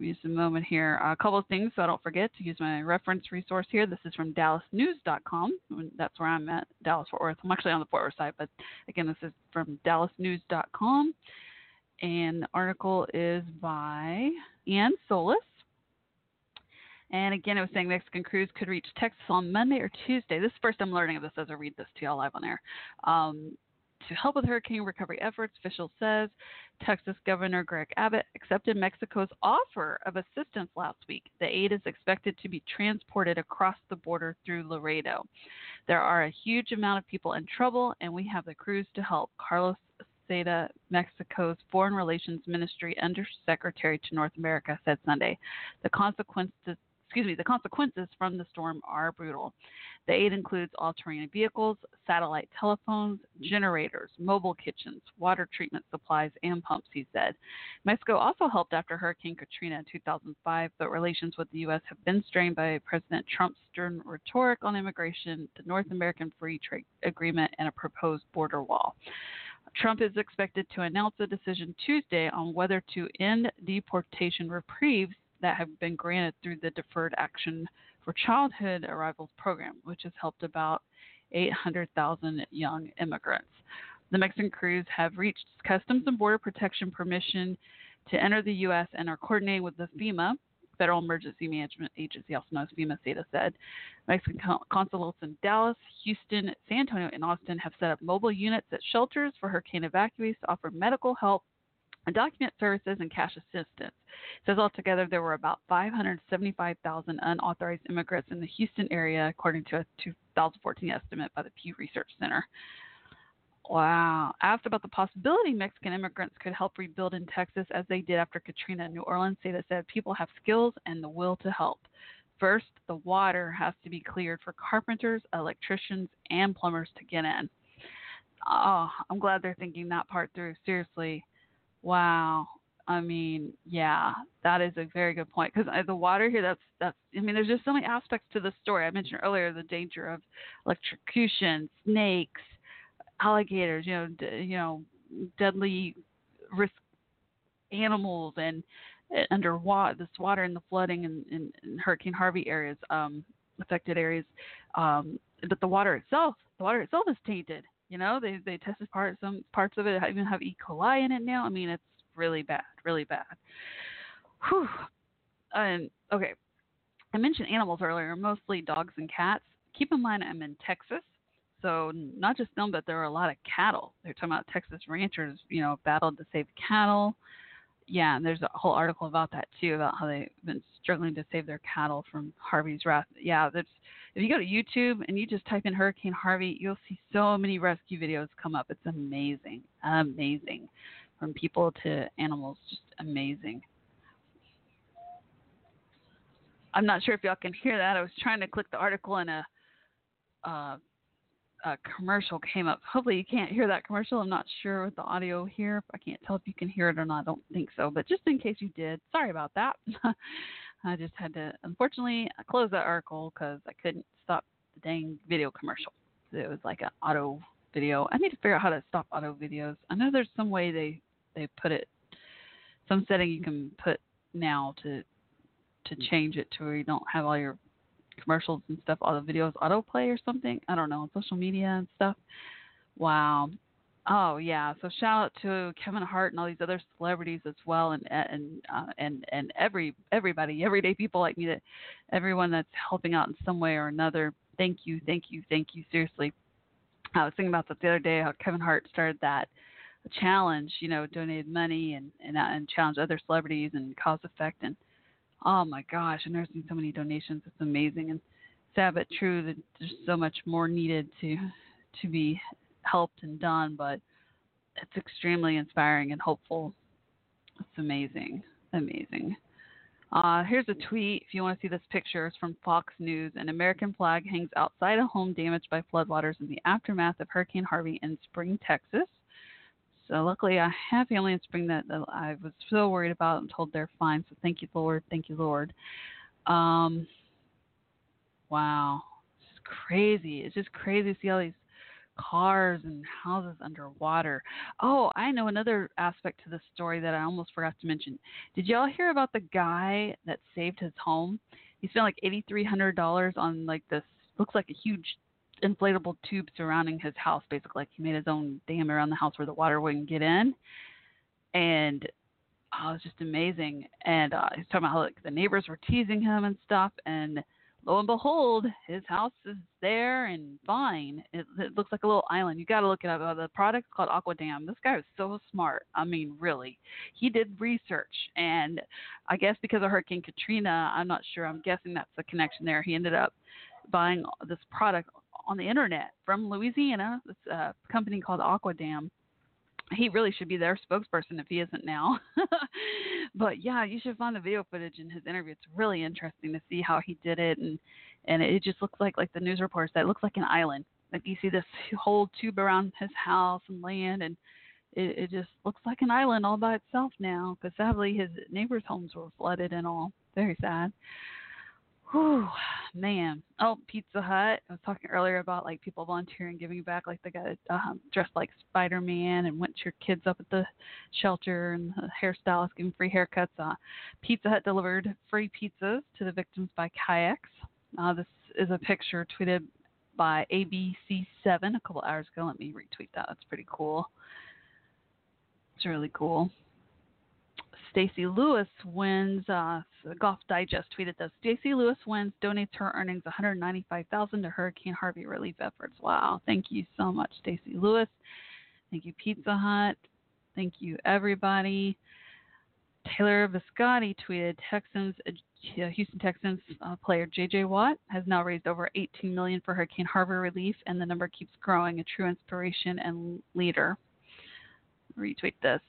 Me just a moment here. A couple of things so I don't forget to use my reference resource here. This is from DallasNews.com. That's where I'm at, Dallas Fort Worth. I'm actually on the Fort Worth side, but again, this is from DallasNews.com. And the article is by Ann Solis. And again, it was saying Mexican crews could reach Texas on Monday or Tuesday. This is first I'm learning of this as I read this to y'all live on air. Um, to help with hurricane recovery efforts, official says Texas Governor Greg Abbott accepted Mexico's offer of assistance last week. The aid is expected to be transported across the border through Laredo. There are a huge amount of people in trouble, and we have the crews to help. Carlos Seda, Mexico's Foreign Relations Ministry Undersecretary to North America, said Sunday. The consequences excuse me, the consequences from the storm are brutal. The aid includes all terrain vehicles, satellite telephones, generators, mobile kitchens, water treatment supplies, and pumps, he said. Mexico also helped after Hurricane Katrina in 2005, but relations with the U.S. have been strained by President Trump's stern rhetoric on immigration, the North American Free Trade Agreement, and a proposed border wall. Trump is expected to announce a decision Tuesday on whether to end deportation reprieves that have been granted through the Deferred Action for Childhood Arrivals program, which has helped about 800,000 young immigrants. The Mexican crews have reached Customs and Border Protection permission to enter the U.S. and are coordinating with the FEMA, Federal Emergency Management Agency, also known as FEMA, Seda said. Mexican consulates in Dallas, Houston, San Antonio, and Austin have set up mobile units at shelters for hurricane evacuees to offer medical help document services and cash assistance. It says altogether there were about 575,000 unauthorized immigrants in the Houston area, according to a 2014 estimate by the Pew Research Center. Wow. Asked about the possibility Mexican immigrants could help rebuild in Texas as they did after Katrina in New Orleans, Seda said people have skills and the will to help. First, the water has to be cleared for carpenters, electricians, and plumbers to get in. Oh, I'm glad they're thinking that part through. Seriously, Wow. I mean, yeah, that is a very good point because the water here. That's that's. I mean, there's just so many aspects to the story. I mentioned earlier the danger of electrocution, snakes, alligators. You know, d- you know, deadly risk animals and uh, under water, this water and the flooding in, in, in Hurricane Harvey areas, um, affected areas. Um, but the water itself, the water itself is tainted. You know, they they tested part some parts of it even have E. coli in it now. I mean, it's really bad, really bad. Whew. And okay, I mentioned animals earlier, mostly dogs and cats. Keep in mind, I'm in Texas, so not just them, but there are a lot of cattle. They're talking about Texas ranchers, you know, battled to save cattle. Yeah, and there's a whole article about that too, about how they've been struggling to save their cattle from Harvey's wrath. Yeah, that's if you go to YouTube and you just type in Hurricane Harvey, you'll see so many rescue videos come up. It's amazing, amazing, from people to animals, just amazing. I'm not sure if y'all can hear that. I was trying to click the article and a, uh, a commercial came up. Hopefully you can't hear that commercial. I'm not sure with the audio here. I can't tell if you can hear it or not. I don't think so. But just in case you did, sorry about that. I just had to, unfortunately, close that article because I couldn't stop the dang video commercial. It was like an auto video. I need to figure out how to stop auto videos. I know there's some way they they put it, some setting you can put now to to mm. change it to where you don't have all your commercials and stuff, all the videos autoplay or something. I don't know, on social media and stuff. Wow. Oh yeah. So shout out to Kevin Hart and all these other celebrities as well, and and uh, and and every everybody, everyday people like me, that everyone that's helping out in some way or another. Thank you, thank you, thank you. Seriously, I was thinking about that the other day. How Kevin Hart started that challenge, you know, donated money and and uh, and challenged other celebrities and cause effect and oh my gosh, I've never seen so many donations. It's amazing and sad but true that there's so much more needed to to be helped and done, but it's extremely inspiring and hopeful. It's amazing, amazing. Uh, here's a tweet. If you want to see this picture, it's from Fox News. An American flag hangs outside a home damaged by floodwaters in the aftermath of Hurricane Harvey in Spring, Texas. So luckily, I have family in Spring that, that I was so worried about and told they're fine. So thank you, Lord. Thank you, Lord. Um, wow, it's crazy. It's just crazy to see all these cars and houses underwater. Oh, I know another aspect to this story that I almost forgot to mention. Did y'all hear about the guy that saved his home? He spent like eighty three hundred dollars on like this looks like a huge inflatable tube surrounding his house, basically like he made his own dam around the house where the water wouldn't get in. And oh, it was just amazing. And uh, he's talking about how like the neighbors were teasing him and stuff and lo and behold, his house is there and fine. It, it looks like a little island. You got to look it up. Uh, the product's called Aqua Dam. This guy was so smart. I mean, really, he did research, and I guess because of Hurricane Katrina, I'm not sure. I'm guessing that's the connection there. He ended up buying this product on the internet from Louisiana. This uh, company called Aqua Dam. he really should be their spokesperson if he isn't now. but yeah, you should find the video footage in his interview. It's really interesting to see how he did it, and and it just looks like like the news reports that looks like an island. Like you see this whole tube around his house and land, and it, it just looks like an island all by itself now. Because sadly, his neighbors' homes were flooded and all. Very sad. Whew, man. Oh, Pizza Hut. I was talking earlier about like people volunteering, giving back. Like they got um, dressed like Spider Man and went to your kids up at the shelter and the hairstylist giving free haircuts. Uh, Pizza Hut delivered free pizzas to the victims by kayaks. Uh, this is a picture tweeted by ABC7 a couple hours ago. Let me retweet that. That's pretty cool. It's really cool. Stacy Lewis wins. Uh, Golf Digest tweeted this. Stacy Lewis wins, donates her earnings 195,000 to Hurricane Harvey relief efforts. Wow! Thank you so much, Stacy Lewis. Thank you, Pizza Hut. Thank you, everybody. Taylor Viscotti tweeted Texans, uh, Houston Texans uh, player J.J. Watt has now raised over 18 million for Hurricane Harvey relief, and the number keeps growing. A true inspiration and leader. Retweet this.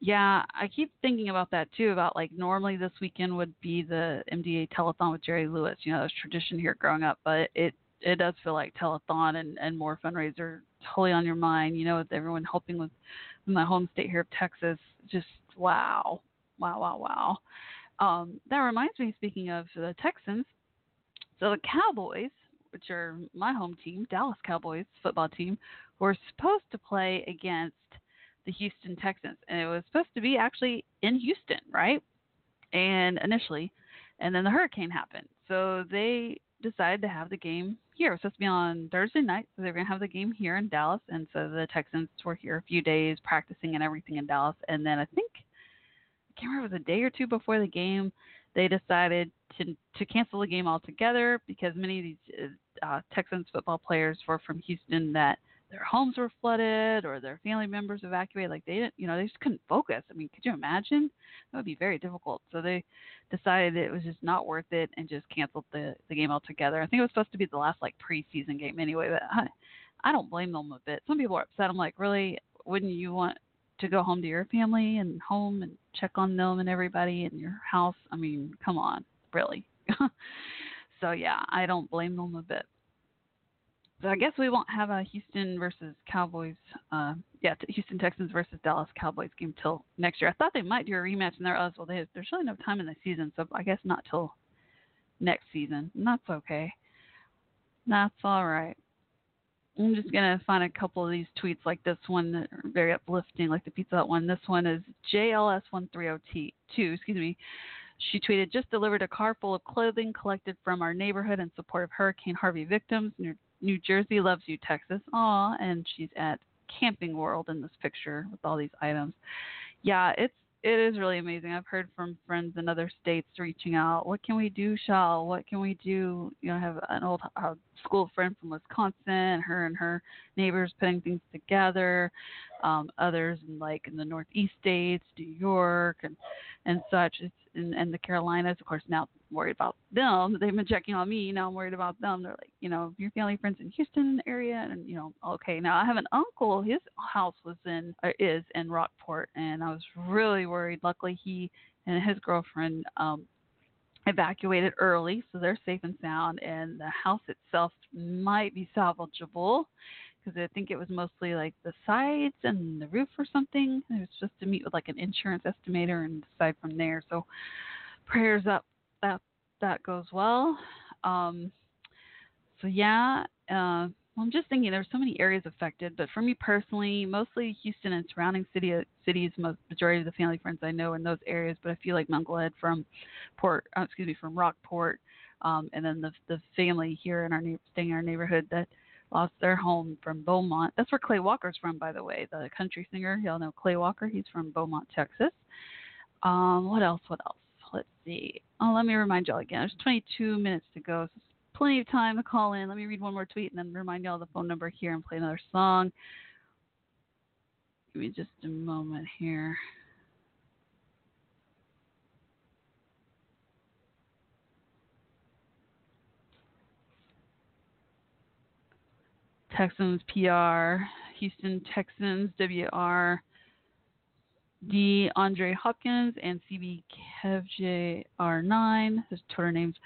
Yeah, I keep thinking about that too. About like normally this weekend would be the MDA telethon with Jerry Lewis. You know, that's tradition here growing up, but it it does feel like telethon and and more fundraiser totally on your mind. You know, with everyone helping with my home state here of Texas. Just wow, wow, wow, wow. Um, that reminds me. Speaking of the Texans, so the Cowboys, which are my home team, Dallas Cowboys football team, were supposed to play against the Houston Texans, and it was supposed to be actually in Houston, right? And initially, and then the hurricane happened, so they decided to have the game here. It was supposed to be on Thursday night, so they were going to have the game here in Dallas, and so the Texans were here a few days practicing and everything in Dallas, and then I think I can't remember it was a day or two before the game, they decided to to cancel the game altogether because many of these uh, Texans football players were from Houston that their homes were flooded or their family members evacuated. Like they didn't, you know, they just couldn't focus. I mean, could you imagine? That would be very difficult. So they decided it was just not worth it and just canceled the the game altogether. I think it was supposed to be the last like preseason game anyway, but I, I don't blame them a bit. Some people are upset. I'm like, really? Wouldn't you want to go home to your family and home and check on them and everybody in your house? I mean, come on, really. so yeah, I don't blame them a bit. So I guess we won't have a Houston versus Cowboys, uh, yeah, Houston Texans versus Dallas Cowboys game till next year. I thought they might do a rematch, and there, oh, well, they, there's really no time in the season, so I guess not till next season. And that's okay. That's all right. I'm just gonna find a couple of these tweets like this one that are very uplifting, like the Pizza Hut one. This one is JLS130T2. Excuse me. She tweeted, "Just delivered a car full of clothing collected from our neighborhood in support of Hurricane Harvey victims. New, New Jersey loves you, Texas. Aw, and she's at Camping World in this picture with all these items. Yeah, it's it is really amazing. I've heard from friends in other states reaching out. What can we do, Chelle? What can we do? You know, I have an old uh, school friend from Wisconsin. Her and her neighbors putting things together. Um, others in like in the Northeast states, New York, and and such. It's in, and the Carolinas, of course. Now worried about them. They've been checking on me. Now I'm worried about them. They're like, you know, your family friends in Houston area, and you know, okay. Now I have an uncle. His house was in or is in Rockport, and I was really worried. Luckily, he and his girlfriend um, evacuated early, so they're safe and sound. And the house itself might be salvageable because I think it was mostly like the sides and the roof or something. It was just to meet with like an insurance estimator and decide from there. So prayers up that that goes well. Um, so yeah, uh, I'm just thinking there's so many areas affected, but for me personally, mostly Houston and surrounding city cities. Most majority of the family friends I know in those areas, but I feel like Uncle Ed from Port, uh, excuse me, from Rockport, um, and then the the family here in our staying in our neighborhood that lost their home from Beaumont. That's where Clay Walker's from, by the way, the country singer. Y'all know Clay Walker. He's from Beaumont, Texas. Um, what else? What else? Let's see. Oh, let me remind y'all again. There's 22 minutes to go. So plenty of time to call in. Let me read one more tweet and then remind y'all the phone number here and play another song. Give me just a moment here. Texans PR, Houston Texans WR, DeAndre Hopkins, and CB KevJR9, his Twitter names,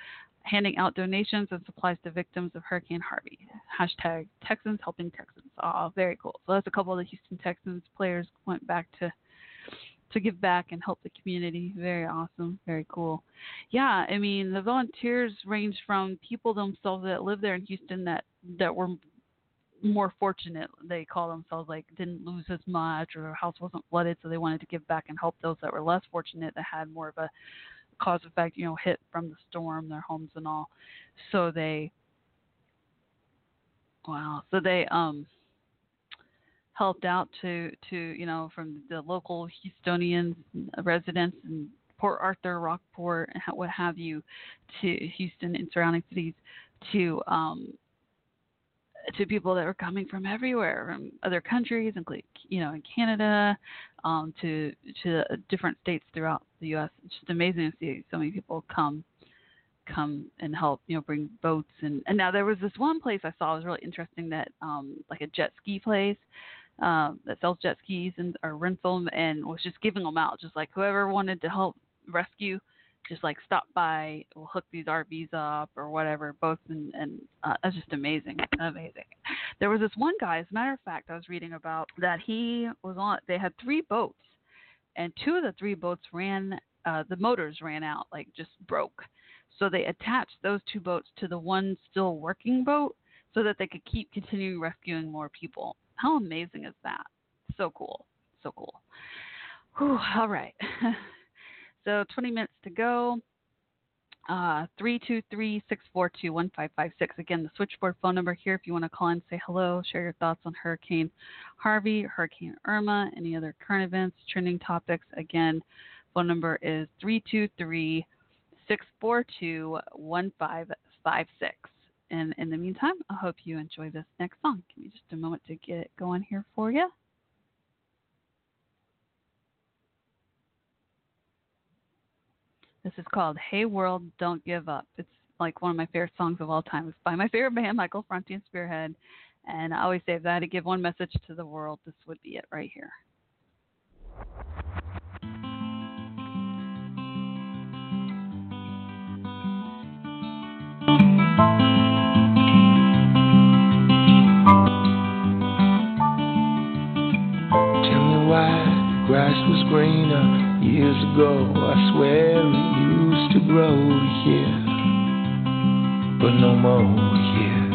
handing out donations and supplies to victims of Hurricane Harvey. Hashtag Texans helping Texans. Oh, very cool. So that's a couple of the Houston Texans players went back to to give back and help the community. Very awesome. Very cool. Yeah, I mean the volunteers range from people themselves that live there in Houston that that were more fortunate they call themselves like didn't lose as much or their house wasn't flooded so they wanted to give back and help those that were less fortunate that had more of a cause effect you know hit from the storm their homes and all. So they wow so they um helped out to to you know from the local Houstonians residents and Port Arthur, Rockport, and what have you, to Houston and surrounding cities, to um, to people that were coming from everywhere, from other countries, including you know in Canada, um, to to different states throughout the U.S. It's just amazing to see so many people come come and help you know bring boats and and now there was this one place I saw was really interesting that um like a jet ski place um that sells jet skis and or rents them and was just giving them out just like whoever wanted to help rescue just like stop by, we'll hook these RVs up or whatever, both and and uh, that's just amazing, amazing. There was this one guy, as a matter of fact, I was reading about that he was on. They had three boats, and two of the three boats ran, uh, the motors ran out, like just broke. So they attached those two boats to the one still working boat, so that they could keep continuing rescuing more people. How amazing is that? So cool So cool. Whew, all right. so 20 minutes to go. Uh, 323-642-1556. Again, the switchboard phone number here if you want to call in, say hello, share your thoughts on Hurricane Harvey, Hurricane Irma, any other current events, trending topics. Again, phone number is 323 642 1556. And in the meantime, I hope you enjoy this next song. Give me just a moment to get it going here for you. This is called Hey World, Don't Give Up. It's like one of my favorite songs of all time. It's by my favorite band, Michael Franti and Spearhead. And I always say if I had to give one message to the world, this would be it right here. Tell me why the grass was greener years ago. I swear it used to grow here, but no more here.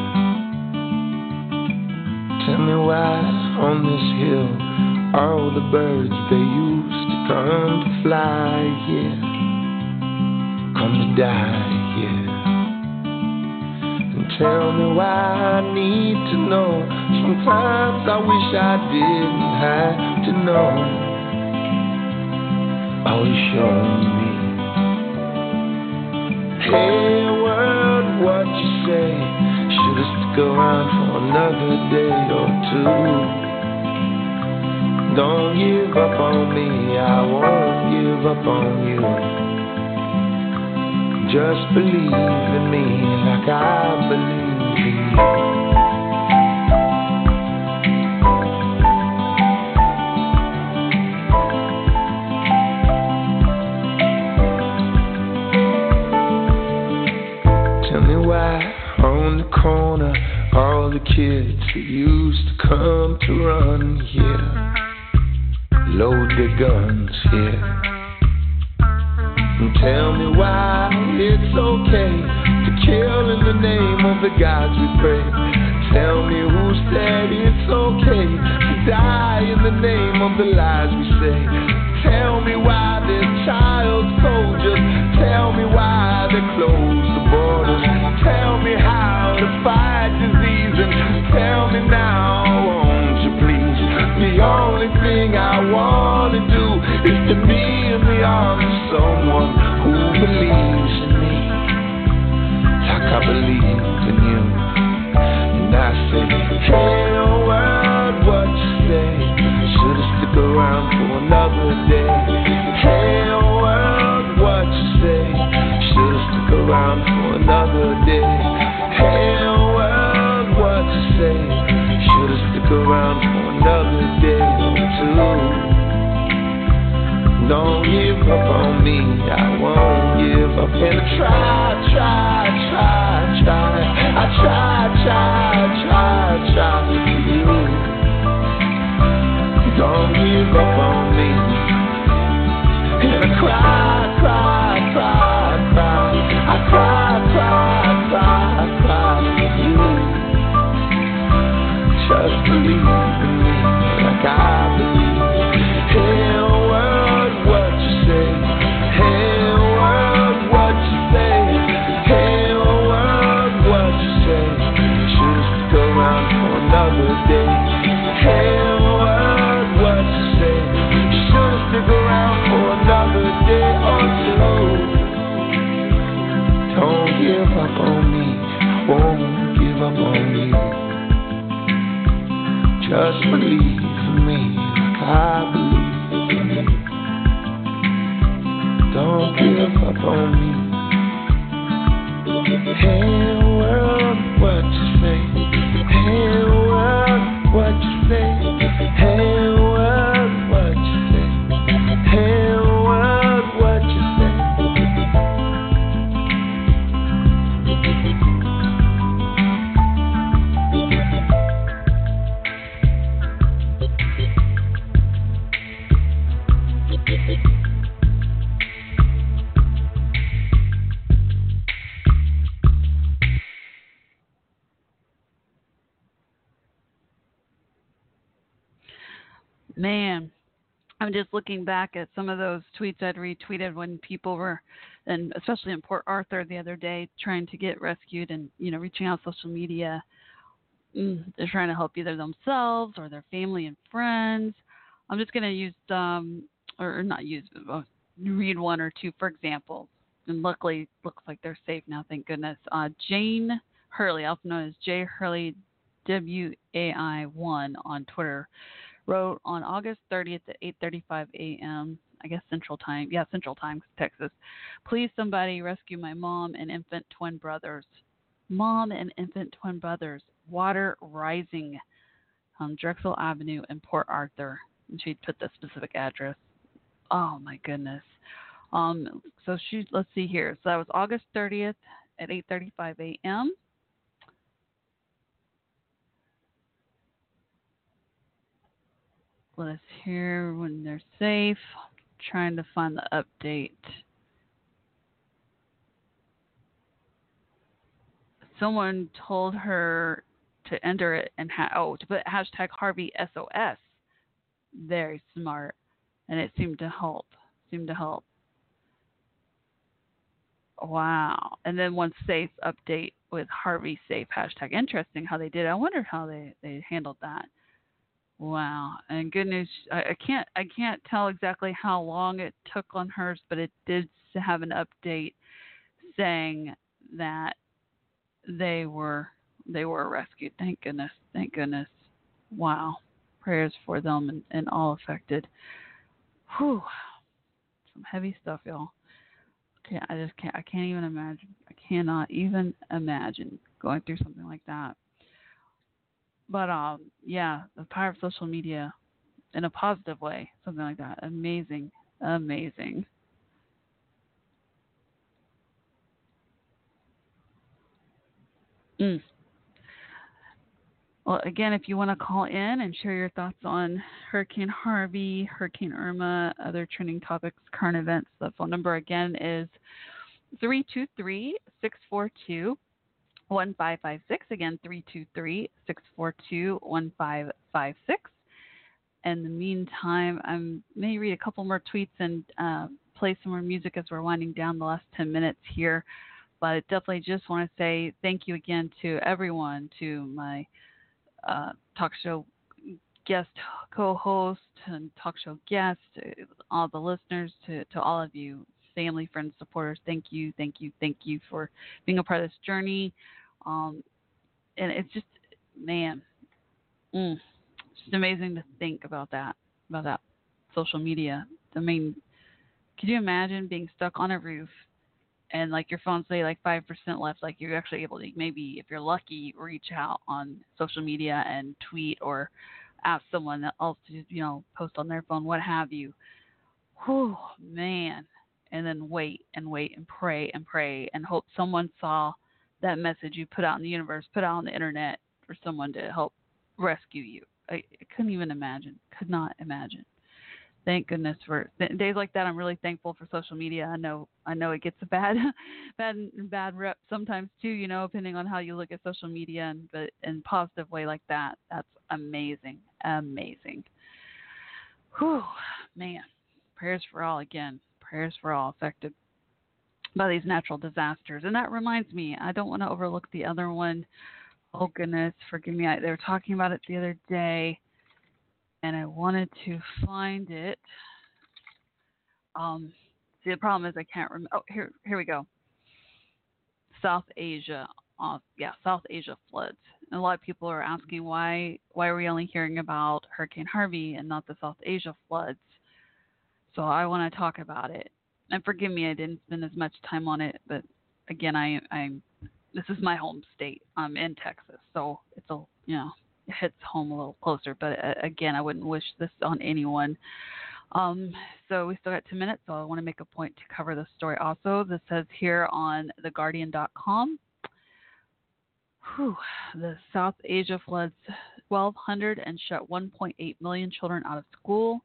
Tell me why on this hill all the birds they used to come to fly here, come to die here. And tell me why I need to know. Sometimes I wish I didn't have to know. All you shown me. Hey world, what you say? Should've stuck around for another day or two. Don't give up on me, I won't give up on you. Just believe in me like I believe in you. Kids who used to come to run here load their guns here. And tell me why it's okay to kill in the name of the gods we pray. Tell me who said it's okay to die in the name of the lies we say. Tell me why there's child soldiers. Tell me why they close the borders. Tell me how to fight tell me now, won't you please? The only thing I wanna do is to be in the arms of someone who believes in me like I believe in you. And I say, hey world, what you say? Should've stick around for another day. Hey world, what you say? Should've stick around for another day. Hey around for another day or two. Don't give up on me, I won't give up. And I try, try, try, try. I try, try, try, try for you. Don't give up on me. And I cry, cry, cry, cry. I cry, cry, Just Just believe me I believe in you. Don't give up on me. Looking back at some of those tweets I'd retweeted when people were, and especially in Port Arthur the other day, trying to get rescued and you know reaching out social media. Mm, they're trying to help either themselves or their family and friends. I'm just going to use um or not use read one or two for example. And luckily, looks like they're safe now. Thank goodness. Uh, Jane Hurley, also known as J Hurley W A I one on Twitter wrote on August 30th at 8:35 a.m. I guess Central Time. Yeah, Central Time, Texas. Please, somebody rescue my mom and infant twin brothers. Mom and infant twin brothers. Water rising on Drexel Avenue in Port Arthur. And she put the specific address. Oh my goodness. Um, so she, let's see here. So that was August 30th at 8:35 a.m. let us hear when they're safe. trying to find the update. Someone told her to enter it and ha- oh to put hashtag Harvey SOS. Very smart, and it seemed to help. Seemed to help. Wow. And then one safe update with Harvey Safe hashtag. Interesting how they did. I wonder how they they handled that. Wow, and good news. I, can't I can't tell exactly how long it took on hers, but it did have an update saying that they were they were rescued. Thank goodness. Thank goodness. Wow. Prayers for them and, and all affected. Whew. Some heavy stuff, y'all. Okay, I just can't I can't even imagine. I cannot even imagine going through something like that. But um, yeah, the power of social media in a positive way, something like that. Amazing, amazing. Mm. Well, again, if you want to call in and share your thoughts on Hurricane Harvey, Hurricane Irma, other trending topics, current events, the phone number again is 323 642 1556. Again, 323 642 1556. In the meantime, I may read a couple more tweets and uh, play some more music as we're winding down the last 10 minutes here. But I definitely just want to say thank you again to everyone, to my uh, talk show guest co-host and talk show guest, all the listeners, to, to all of you, family, friends, supporters. Thank you, thank you, thank you for being a part of this journey. Um, and it's just, man, mm, just amazing to think about that, about that social media. I mean, could you imagine being stuck on a roof and like your phone say like five percent left, like you're actually able to maybe if you're lucky reach out on social media and tweet or ask someone else to you know post on their phone, what have you. Whew, man. And then wait and wait and pray and pray and hope someone saw that message you put out in the universe, put out on the internet for someone to help rescue you. I, I couldn't even imagine, could not imagine. Thank goodness for days like that. I'm really thankful for social media. I know, I know it gets a bad, bad, bad rep sometimes too. You know, depending on how you look at social media, and but in positive way like that, that's amazing, amazing. Whew, man, prayers for all again. Prayers for all affected by these natural disasters. And that reminds me, I don't want to overlook the other one. Oh goodness, forgive me. I, they were talking about it the other day, and I wanted to find it. Um, see, the problem is I can't remember. Oh, here, here we go. South Asia, uh, yeah, South Asia floods. And a lot of people are asking why, why are we only hearing about Hurricane Harvey and not the South Asia floods? So I want to talk about it and forgive me, I didn't spend as much time on it, but again, I I this is my home state. I'm in Texas, so it's a you know it hits home a little closer. But uh, again, I wouldn't wish this on anyone. Um, so we still got two minutes, so I want to make a point to cover the story. Also, this says here on theguardian.com. Whew, the South Asia floods 1,200 and shut 1.8 million children out of school.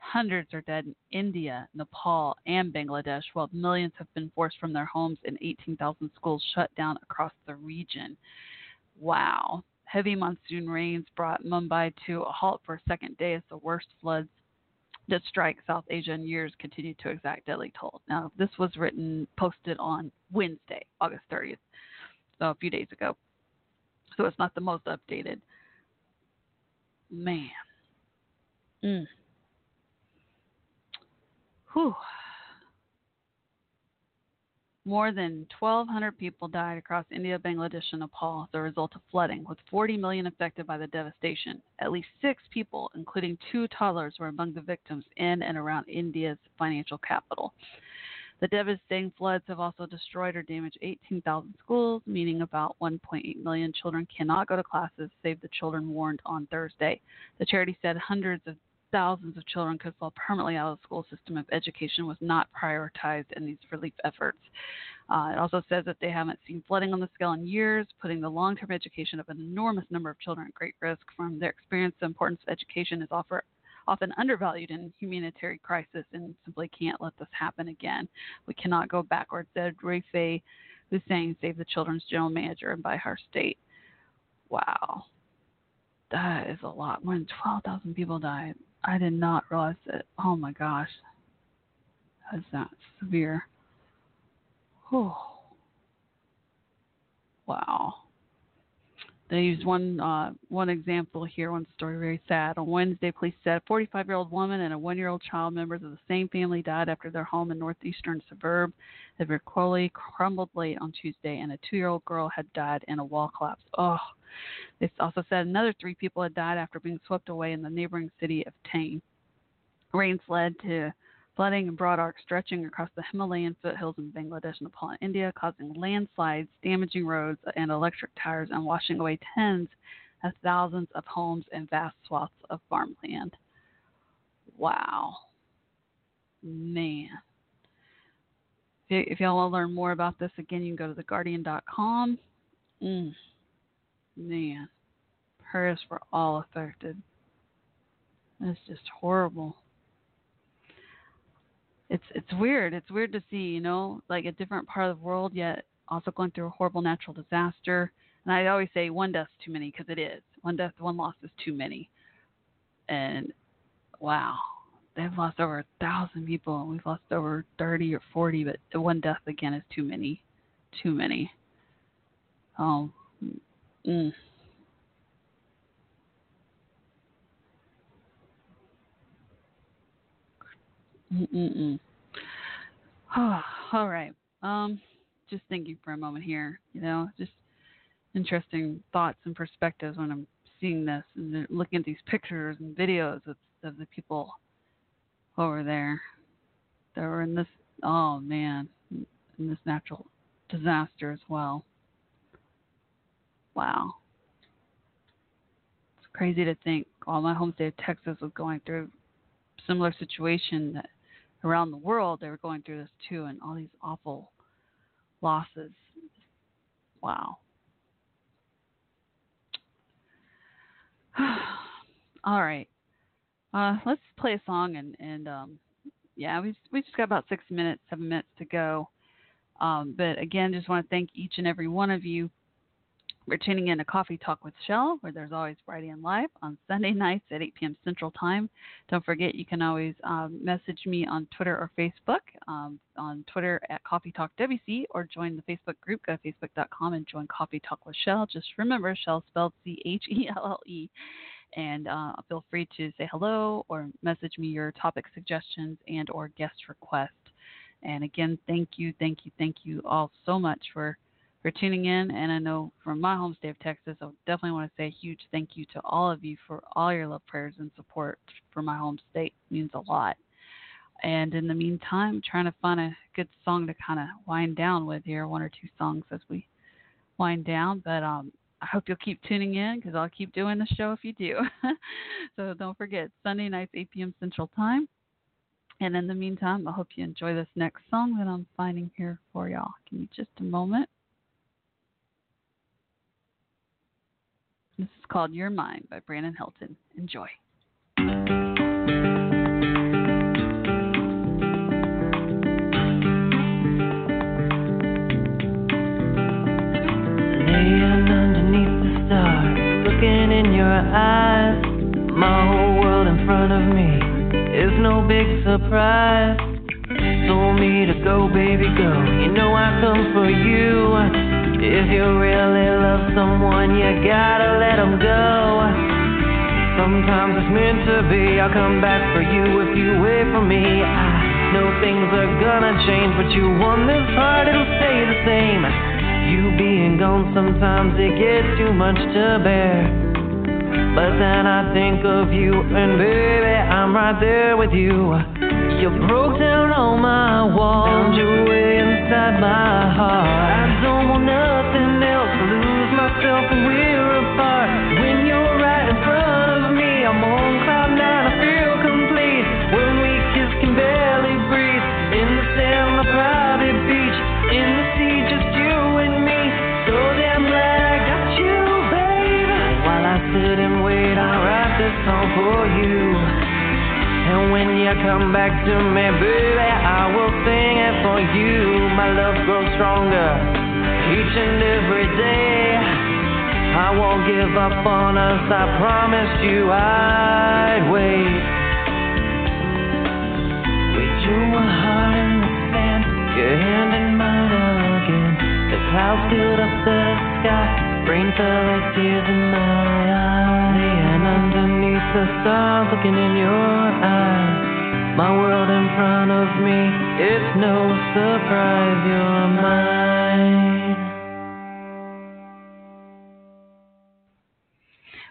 Hundreds are dead in India, Nepal, and Bangladesh, while millions have been forced from their homes and 18,000 schools shut down across the region. Wow. Heavy monsoon rains brought Mumbai to a halt for a second day as the worst floods that strike South Asia in years continue to exact deadly toll. Now, this was written, posted on Wednesday, August 30th, so a few days ago. So it's not the most updated. Man. Mm. Whew. More than 1,200 people died across India, Bangladesh, and Nepal as a result of flooding, with 40 million affected by the devastation. At least six people, including two toddlers, were among the victims in and around India's financial capital. The devastating floods have also destroyed or damaged 18,000 schools, meaning about 1.8 million children cannot go to classes, Save the Children warned on Thursday. The charity said hundreds of thousands of children could fall permanently out of the school system if education was not prioritized in these relief efforts. Uh, it also says that they haven't seen flooding on the scale in years, putting the long term education of an enormous number of children at great risk. From their experience, the importance of education is offer, often undervalued in humanitarian crisis and simply can't let this happen again. We cannot go backwards, said Rafe Hussain, Save the Children's General Manager in Bihar State. Wow. That is a lot. More than 12,000 people died. I did not realize that. Oh my gosh. That's that severe. Oh. Wow. They used one uh, one example here, one story very sad. On Wednesday, police said a 45 year old woman and a one year old child, members of the same family, died after their home in northeastern suburb of Vikhroli crumbled late on Tuesday, and a two year old girl had died in a wall collapse. Oh, they also said another three people had died after being swept away in the neighboring city of Thane. Rains led to flooding and broad arcs stretching across the Himalayan foothills in Bangladesh, Nepal, and India, causing landslides, damaging roads and electric towers, and washing away tens of thousands of homes and vast swaths of farmland. Wow. Man. If y'all want to learn more about this, again, you can go to theguardian.com. Mm. Man. Prayers for all affected. It's just horrible it's it's weird. It's weird to see, you know, like a different part of the world, yet also going through a horrible natural disaster. And I always say one death's too many because it is. One death, one loss is too many. And wow, they've lost over a thousand people, and we've lost over thirty or forty. But one death again is too many, too many. Oh, mm. Oh, all right. Um, just thinking for a moment here. You know, just interesting thoughts and perspectives when I'm seeing this and looking at these pictures and videos of, of the people over there that were in this. Oh man, in this natural disaster as well. Wow. It's crazy to think all my home state of Texas was going through a similar situation that around the world, they were going through this too, and all these awful losses. Wow. all right. Uh, let's play a song and and um, yeah, we we just got about six minutes, seven minutes to go. Um, but again, just want to thank each and every one of you we're tuning in to Coffee Talk with Chelle, where there's always Friday and Live on Sunday nights at 8 p.m. Central Time. Don't forget, you can always um, message me on Twitter or Facebook. Um, on Twitter at Coffee Talk WC, or join the Facebook group. Go to facebook.com and join Coffee Talk with Chelle. Just remember, Chelle spelled C H E L L E. And uh, feel free to say hello or message me your topic suggestions and or guest request. And again, thank you, thank you, thank you all so much for for tuning in. And I know from my home state of Texas, I definitely want to say a huge thank you to all of you for all your love, prayers, and support for my home state. It means a lot. And in the meantime, trying to find a good song to kind of wind down with here, one or two songs as we wind down. But um, I hope you'll keep tuning in because I'll keep doing the show if you do. so don't forget, Sunday nights, 8 p.m. Central Time. And in the meantime, I hope you enjoy this next song that I'm finding here for y'all. Give me just a moment. This is called Your Mind by Brandon Hilton. Enjoy. Laying underneath the stars, looking in your eyes, my whole world in front of me. It's no big surprise. Told me to go, baby, go. You know I come for you. If you really love someone, you gotta let them go. Sometimes it's meant to be. I'll come back for you if you wait for me. I know things are gonna change, but you won this heart, it'll stay the same. You being gone, sometimes it gets too much to bear. But then I think of you, and baby, I'm right there with you. You broke down all my walls, your way inside my heart. I don't want nothing else, lose myself when we're apart. When you're right in front of me, I'm on cloud nine, I feel complete. When we kiss, can barely breathe. In the sand on a private beach, in the sea, just you and me. So damn glad I got you, baby. While I sit and wait, I write this song for you. And when you come back to me, baby, I will sing it for you. My love grows stronger each and every day. I won't give up on us, I promised you I'd wait. With your heart in the sand, your hand in mine again. The clouds filled up the sky, fell like tears in my eyes. And underneath the stars, looking in your eyes. My world in front of me, it's no surprise you're mine.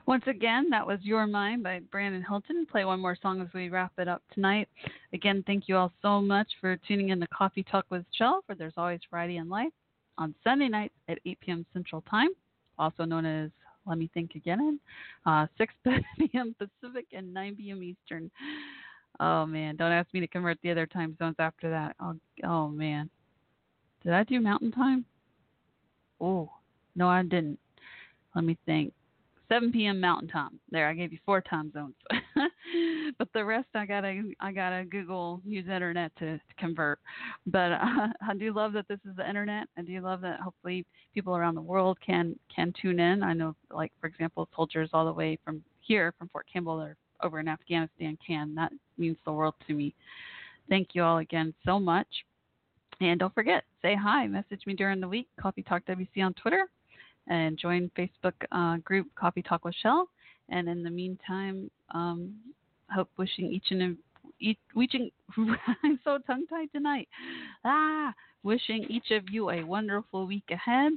Once again, that was Your Mind by Brandon Hilton. Play one more song as we wrap it up tonight. Again, thank you all so much for tuning in to Coffee Talk with Chelle, for There's Always Variety in Life on Sunday nights at 8 p.m. Central Time, also known as Let Me Think Again, uh, 6 p.m. Pacific and 9 p.m. Eastern. Oh man, don't ask me to convert the other time zones after that. Oh, oh man, did I do Mountain Time? Oh, no, I didn't. Let me think. 7 p.m. Mountain Time. There, I gave you four time zones, but the rest I gotta I gotta Google use internet to, to convert. But uh, I do love that this is the internet. I do love that hopefully people around the world can can tune in. I know, like for example, soldiers all the way from here from Fort Campbell or over in Afghanistan can. That means the world to me. Thank you all again so much. And don't forget, say hi. Message me during the week. Coffee Talk WC on Twitter and join Facebook uh, group Coffee Talk with Chelle. And in the meantime, um, hope wishing each and each, I'm so tongue tied tonight. Ah, wishing each of you a wonderful week ahead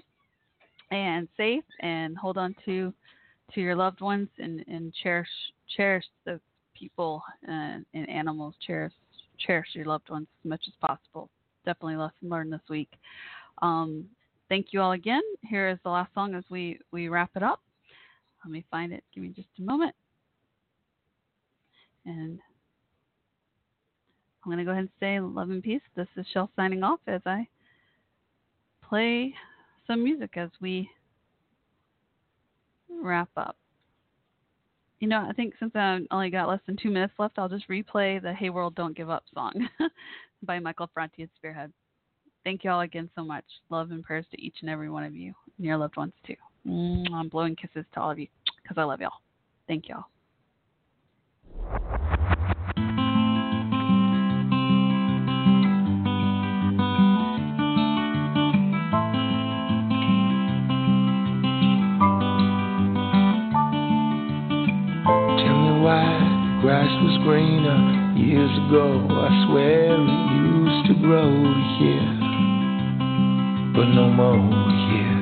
and safe and hold on to to your loved ones and, and cherish cherish the people and, and animals. Cherish cherish your loved ones as much as possible. Definitely lesson learned this week. Um, thank you all again. Here is the last song as we, we wrap it up. Let me find it. Give me just a moment. And I'm going to go ahead and say love and peace. This is Chelle signing off as I play some music as we wrap up. You know, I think since I only got less than two minutes left, I'll just replay the Hey World Don't Give Up song by Michael Franti at Spearhead. Thank you all again so much. Love and prayers to each and every one of you and your loved ones too. I'm blowing kisses to all of you because I love y'all. Thank y'all. Tell me why the grass was greener years ago. I swear it used to grow here, but no more here.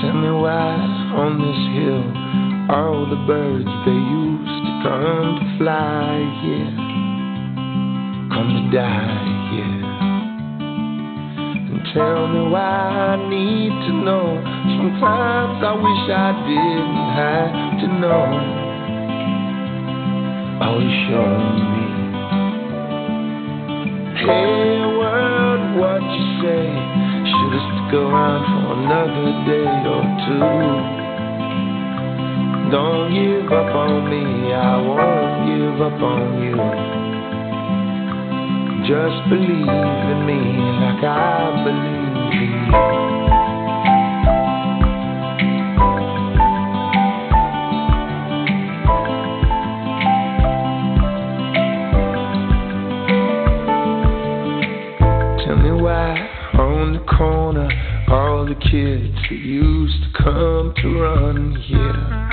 Tell me why on this hill all the birds they used to come to fly here, come to die here. And tell me why I need to know. Sometimes I wish I didn't have to know. You showing me. Hey say? Should've stuck around for another day or two. Don't give up on me, I won't give up on you. Just believe in me like I believe in you. kids that used to come to run here.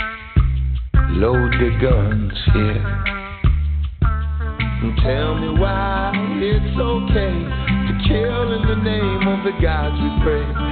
Load their guns here. And tell me why it's okay to kill in the name of the gods we pray.